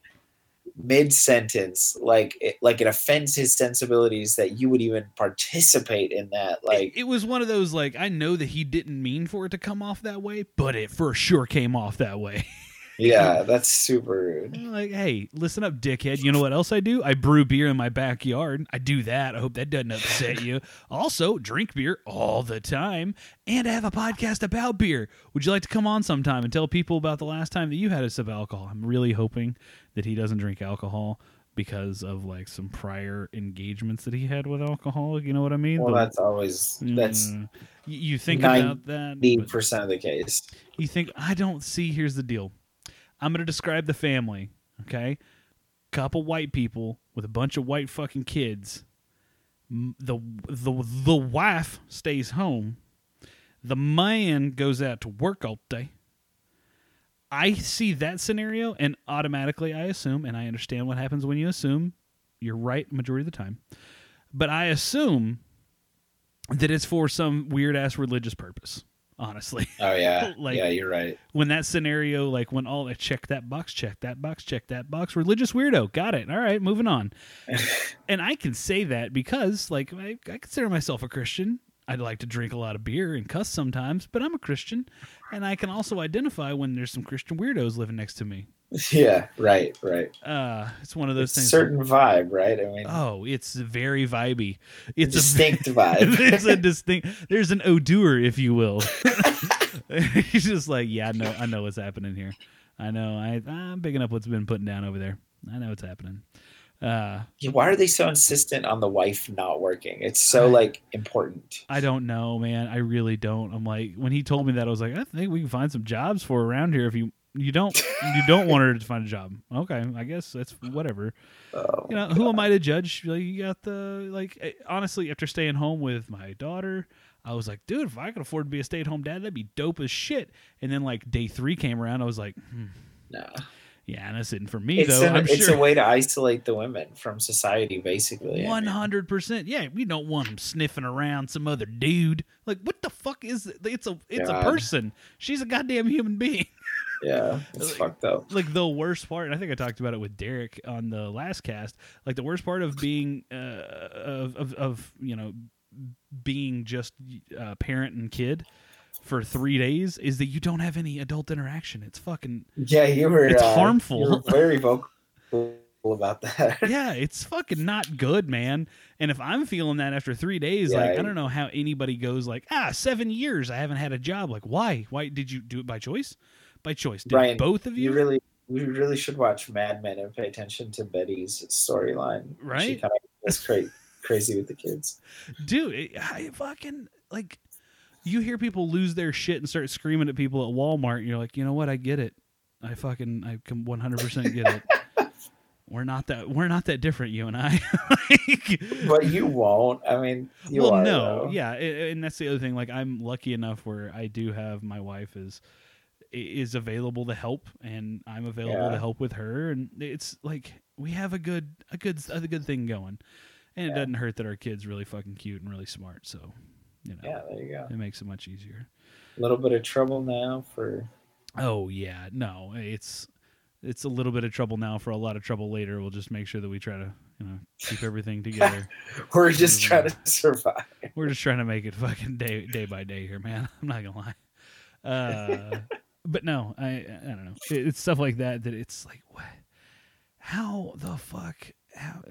mid sentence, like, it, like it offends his sensibilities that you would even participate in that. Like, it, it was one of those like I know that he didn't mean for it to come off that way, but it for sure came off that way. yeah, that's super rude. like, hey, listen up, dickhead. You know what else I do? I brew beer in my backyard. I do that. I hope that doesn't upset you. Also, drink beer all the time, and I have a podcast about beer. Would you like to come on sometime and tell people about the last time that you had a sip of alcohol? I'm really hoping that he doesn't drink alcohol because of like some prior engagements that he had with alcohol. You know what I mean? Well, that's always that's Mm, you think about that. Eighty percent of the case. you think I don't see. Here's the deal. I'm going to describe the family. Okay, couple white people with a bunch of white fucking kids. The the the wife stays home. The man goes out to work all day. I see that scenario, and automatically I assume, and I understand what happens when you assume. You're right, majority of the time, but I assume that it's for some weird ass religious purpose. Honestly, Oh yeah, Like- yeah, you're right. when that scenario, like when all I check that box, check that box, check that box, religious weirdo, got it. All right, moving on. and I can say that because, like, I, I consider myself a Christian. I'd like to drink a lot of beer and cuss sometimes, but I'm a Christian, and I can also identify when there's some Christian weirdos living next to me. yeah, right, right. Uh, it's one of those It's things. certain vibe, right? I mean, oh, it's very vibey. It's distinct a distinct vibe. it's a distinct. There's an odor, if you will. He's just like, yeah, I know, I know what's happening here. I know. I, I'm picking up what's been putting down over there. I know what's happening. Uh, Yeah, why are they so insistent on the wife not working? It's so like important. I don't know, man. I really don't. I'm like, when he told me that, I was like, I think we can find some jobs for around here. If you you don't you don't want her to find a job, okay, I guess that's whatever. Oh, you know, who am I to judge? Like, you got the like. eh, Honestly, after staying home with my daughter, I was like, dude, if I could afford to be a stay-at-home dad, that'd be dope as shit. And then like day three came around, I was like, hmm, no. yeah, and that's it for me It's, though. an, I'm it's sure. a way to isolate the women from society, basically. One hundred percent. Yeah, we don't want them sniffing around some other dude. Like, what the fuck is it? It's a it's a person. She's a goddamn human being. Yeah, it's Like- fucked up. like the worst part and i think i talked about it with derek on the last cast like the worst part of being uh of of, of you know being just uh, parent and kid for three days is that you don't have any adult interaction it's fucking Yeah, you were. It's uh, harmful. Were very vocal about that. yeah it's fucking not good man and if i'm feeling that after three days Yeah, like i I- don't know how anybody goes like ah seven years i haven't had a job like why why did you do it by choice by choice did Ryan, both of you, You really, we really should watch Mad Men and pay attention to Betty's storyline. Right, She kind of was cra- crazy with the kids. dude it, i fucking like you hear people lose their shit and start screaming at people at walmart and you're like you know what i get it i fucking i can 100% get it we're not that we're not that different you and i Like, But you won't. I mean, you well are. no though. yeah and that's the other thing like i'm lucky enough where i do have my wife is is available to help and i'm available Yeah. to help with her and it's like we have a good a good a good thing going and it doesn't hurt that our kid's really fucking cute and really smart so you know Yeah, there you go. it makes it much easier. A little bit of trouble now for. Oh yeah, no, it's it's a little bit of trouble now for a lot of trouble later. We'll just make sure that we try to you know keep everything together. We're just trying to survive. We're just trying to make it fucking day day by day here, man. I'm not gonna lie. Uh, but no, I I don't know. It's stuff like that that it's like what? How the fuck? How?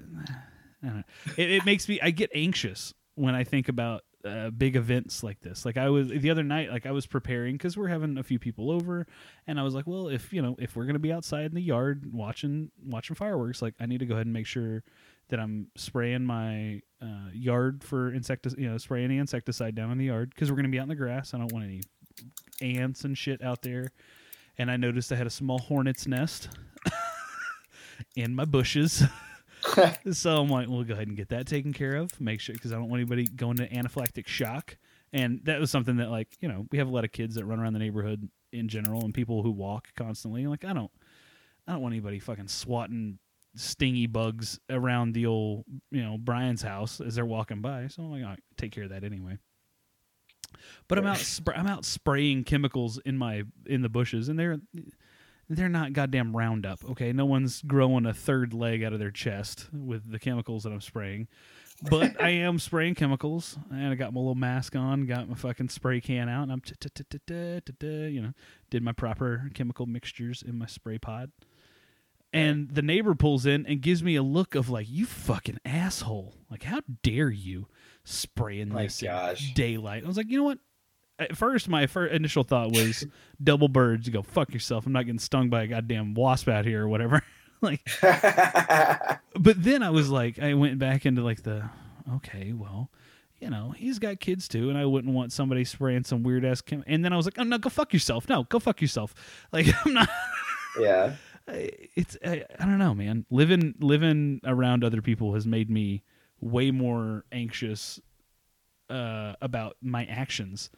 I don't know. It, it makes me. I get anxious when I think about uh, big events like this. Like I was the other night, like I was preparing because we're having a few people over, and I was like, well, if you know, if we're gonna be outside in the yard watching watching fireworks, like I need to go ahead and make sure that I'm spraying my uh, yard for insecticide, you know, spray any insecticide down in the yard because we're gonna be out in the grass. I don't want any ants and shit out there. And I noticed I had a small hornet's nest in my bushes. so I'm like, we'll go ahead and get that taken care of. Make sure because I don't want anybody going to anaphylactic shock. And that was something that, like, you know, we have a lot of kids that run around the neighborhood in general, and people who walk constantly. Like, I don't, I don't want anybody fucking swatting stingy bugs around the old, you know, Brian's house as they're walking by. So I'm like, I'll take care of that anyway. But I'm out spr- I'm out spraying chemicals in my in the bushes, and they're they're not goddamn Roundup. Okay, no one's growing a third leg out of their chest with the chemicals that I'm spraying. But I am spraying chemicals, and I got my little mask on, got my fucking spray can out, and I'm you know did my proper chemical mixtures in my spray pod. And the neighbor pulls in and gives me a look of like, "You fucking asshole! Like, how dare you spraying My this in gosh. daylight?" I was like, "You know what? at first my first initial thought was double birds you go fuck yourself i'm not getting stung by a goddamn wasp out here or whatever like but then i was like i went back into like the okay well you know he's got kids too and i wouldn't want somebody spraying some weird ass chem- and then i was like oh no go fuck yourself no go fuck yourself like i'm not yeah. It's I, I don't know man living living around other people has made me way more anxious uh, about my actions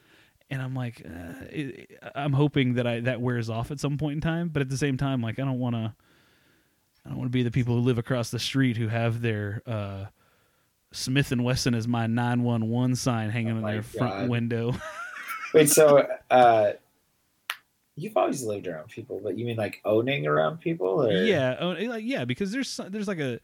and i'm like uh, it, i'm hoping that i that wears off at some point in time but at the same time like i don't want to i don't want to be the people who live across the street who have their uh, smith and wesson as my 911 sign hanging Oh in their front window Wait, so uh, you've always lived around people, but you mean like owning around people? Or? Yeah, like yeah, because there's there's like a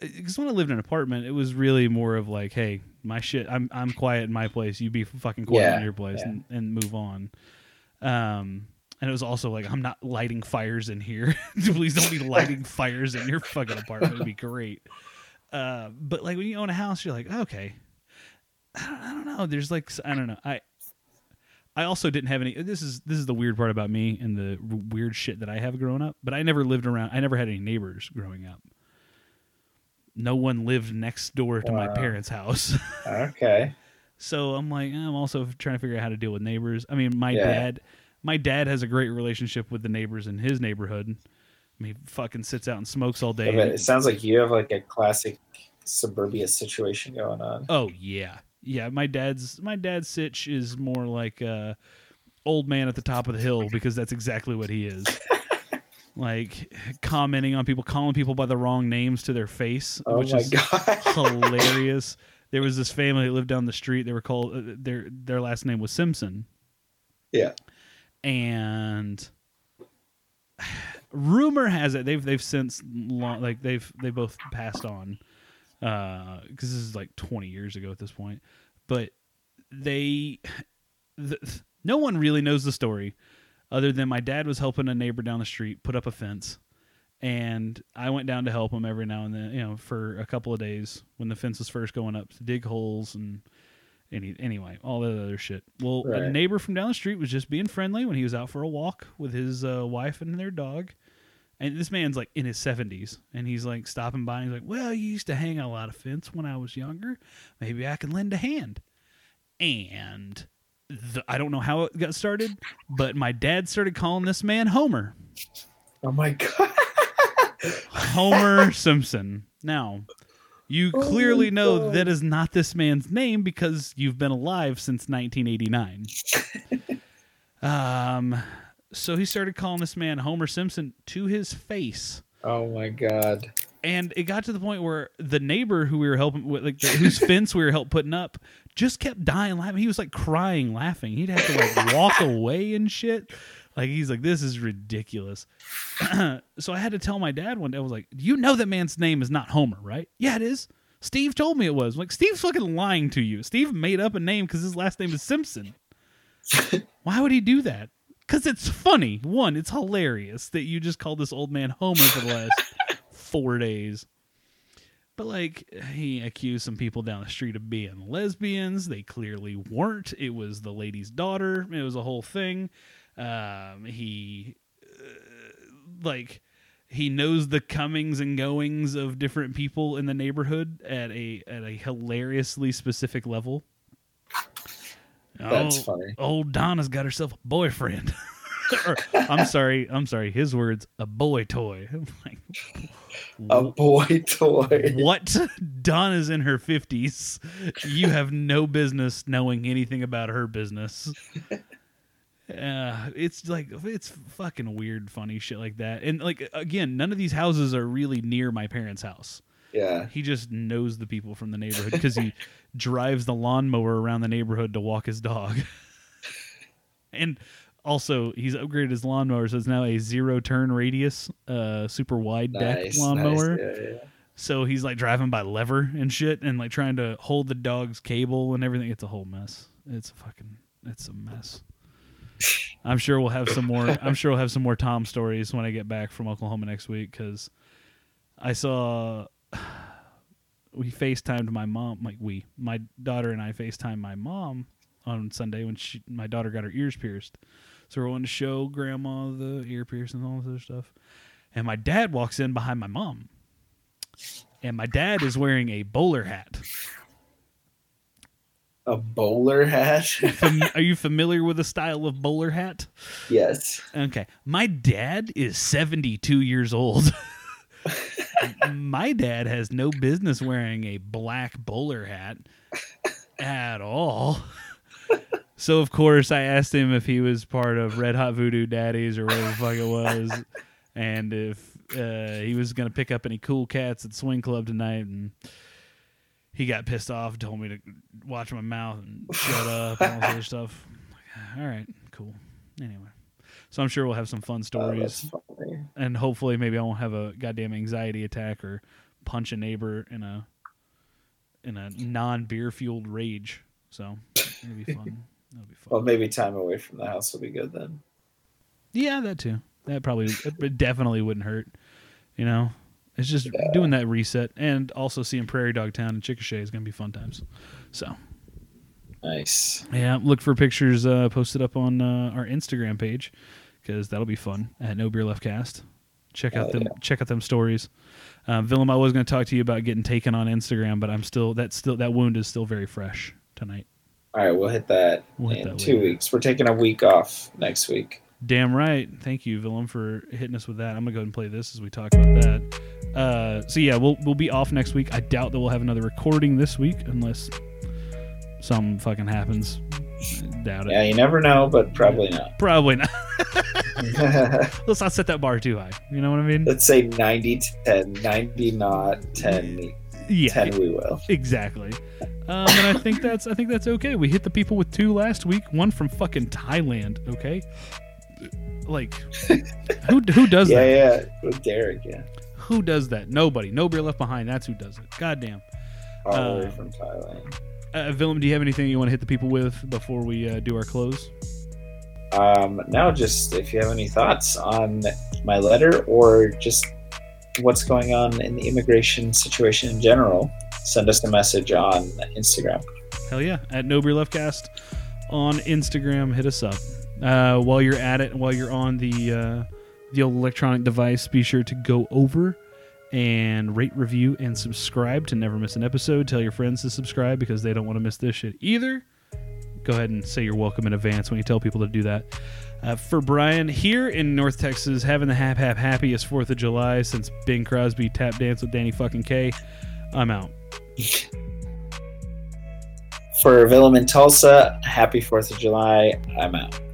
because when I lived in an apartment, it was really more of like, hey, my shit, I'm I'm quiet in my place, you be fucking quiet Yeah, in your place, yeah. and, and move on. Um, and it was also like, I'm not lighting fires in here. Please don't be lighting fires in your fucking apartment. It'd be great. Uh, but like when you own a house, you're like, okay, I don't, I don't know. There's like I don't know. I I also didn't have any. This is this is the weird part about me and the r- weird shit that I have growing up. But I never lived around. I never had any neighbors growing up. No one lived next door to my parents' house. Okay. so I'm like, eh, I'm also trying to figure out how to deal with neighbors. I mean, my Yeah. dad, my dad has a great relationship with the neighbors in his neighborhood. I mean, he fucking sits out and smokes all day. Yeah, it sounds like you have like a classic suburbia situation going on. Oh yeah, yeah. My dad's my dad's sitch is more like a old man at the top of the hill because that's exactly what he is. like commenting on people, calling people by the wrong names to their face, Oh which is god. hilarious. There was this family that lived down the street. They were called uh, their their last name was Simpson, yeah. and rumor has it they've they've since long, like they've they both passed on because this is like 20 years ago at this point but they the, no one really knows the story other than my dad was helping a neighbor down the street put up a fence and I went down to help him every now and then, you know, for a couple of days when the fence was first going up to dig holes and any anyway, all that other shit. Well, a neighbor from down the street was just being friendly when he was out for a walk with his uh, wife and their dog. And this man's like in his 70s and he's like stopping by and he's like, "Well, you used to hang a lot of fence when I was younger. Maybe I can lend a hand." And the, I don't know how it got started, but my dad started calling this man Homer. Oh my god. Homer Simpson. Now, you Oh clearly know God. that is not this man's name because you've been alive since 1989. um, so he started calling this man Homer Simpson to his face. Oh my god. And it got to the point where the neighbor who we were helping, with, like the, whose fence we were helping putting up, just kept dying laughing. He was like crying, laughing. He'd have to like walk away and shit. Like he's like, this is ridiculous. so I had to tell my dad one day. I was like, you know that man's name is not Homer, right? Yeah, it is. Steve told me it was. I'm like Steve's fucking lying to you. Steve made up a name because his last name is Simpson. Why would he do that? Because it's funny. One, it's hilarious that you just called this old man Homer for the last four days. But like he accused some people down the street of being lesbians. They clearly weren't. It was the lady's daughter. It was a whole thing. Um, he uh, like he knows the comings and goings of different people in the neighborhood at a at a hilariously specific level. That's Oh, funny. Old Donna's got herself a boyfriend. or, I'm sorry, I'm sorry. His words, a boy toy. I'm like, A boy toy. what? Donna's in her 50s. You have no business knowing anything about her business. Uh, it's like it's fucking weird, funny shit like that. And like again, none of these houses are really near my parents' house. Yeah. He just knows the people from the neighborhood because he drives the lawnmower around the neighborhood to walk his dog. and also, he's upgraded his lawnmower, so it's now a zero turn radius, uh, super wide deck lawnmower. Nice. Yeah, yeah. So he's like driving by lever and shit, and like trying to hold the dog's cable and everything. It's a whole mess. It's a fucking, it's a mess. I'm sure we'll have some more. I'm sure we'll have some more Tom stories when I get back from Oklahoma next week because I saw we FaceTimed my mom. Like we, my daughter and I FaceTimed my mom on Sunday when she, my daughter got her ears pierced. So we're going to show grandma the ear piercing and all this other stuff. And my dad walks in behind my mom. And my dad is wearing a bowler hat. A bowler hat. Are you familiar with the style of bowler hat? yes. Okay. My dad is 72 years old. My dad has no business wearing a black bowler hat at all. So of course I asked him if he was part of Red Hot Voodoo Daddies or whatever the fuck it was, and if uh, he was gonna pick up any cool cats at Swing Club tonight, and he got pissed off, told me to watch my mouth and shut up and all this other stuff. All right, cool. Anyway, so I'm sure we'll have some fun Oh, stories funny. and hopefully maybe I won't have a goddamn anxiety attack or punch a neighbor in a in a non beer fueled rage. So it'll be fun. That'll be fun. Well, maybe time away from the house will be good then. yeah, that too. That probably it definitely wouldn't hurt. You know, it's just Yeah. doing that reset and also seeing Prairie Dog Town and Chickasha is gonna be fun times. So Nice. yeah, look for pictures uh, posted up on uh, our Instagram page because that'll be fun at No Beer Left Cast. Check out Hell them. yeah. Check out them stories. Um, Willem, I was going to talk to you about getting taken on Instagram, but I'm still that still that wound is still very fresh tonight. All right, we'll hit that We'll hit in that two later. weeks. We're taking a week off next week. Damn right. Thank you, Willem, for hitting us with that. I'm gonna go ahead and play this as we talk about that. Uh, so yeah, we'll we'll be off next week. I doubt that we'll have another recording this week unless something fucking happens. Doubt it. Yeah, you never know, but probably not. Probably not. Let's not set that bar too high. You know what I mean? Let's say 90 10. 90 not, 10, Yeah. 10 we will. Exactly. Um, and I think that's I think that's okay. We hit the people with two last week, one from fucking Thailand. Okay, like who who does Yeah, that? yeah. With Derek, yeah. Who does that? Nobody. No beer left behind. That's who does it. Goddamn. All the Uh, way from Thailand. Uh, Willem, do you have anything you want to hit the people with before we uh, do our close? Um, now, just if you have any thoughts on my letter or just what's going on in the immigration situation in general, send us a message on Instagram. Hell yeah! At No Beer on Instagram, hit us up. Uh, while you're at it, while you're on the uh, the old electronic device, be sure to go over and rate, review, and subscribe to never miss an episode. Tell your friends to subscribe because they don't want to miss this shit either. Go ahead and say you're welcome in advance when you tell people to do that. Uh, for Brian, here in North Texas, having the hap hap happiest Fourth of July since Bing Crosby tap danced with Danny fucking Kaye. I'm out. For Willem in Tulsa, happy 4th of July. I'm out.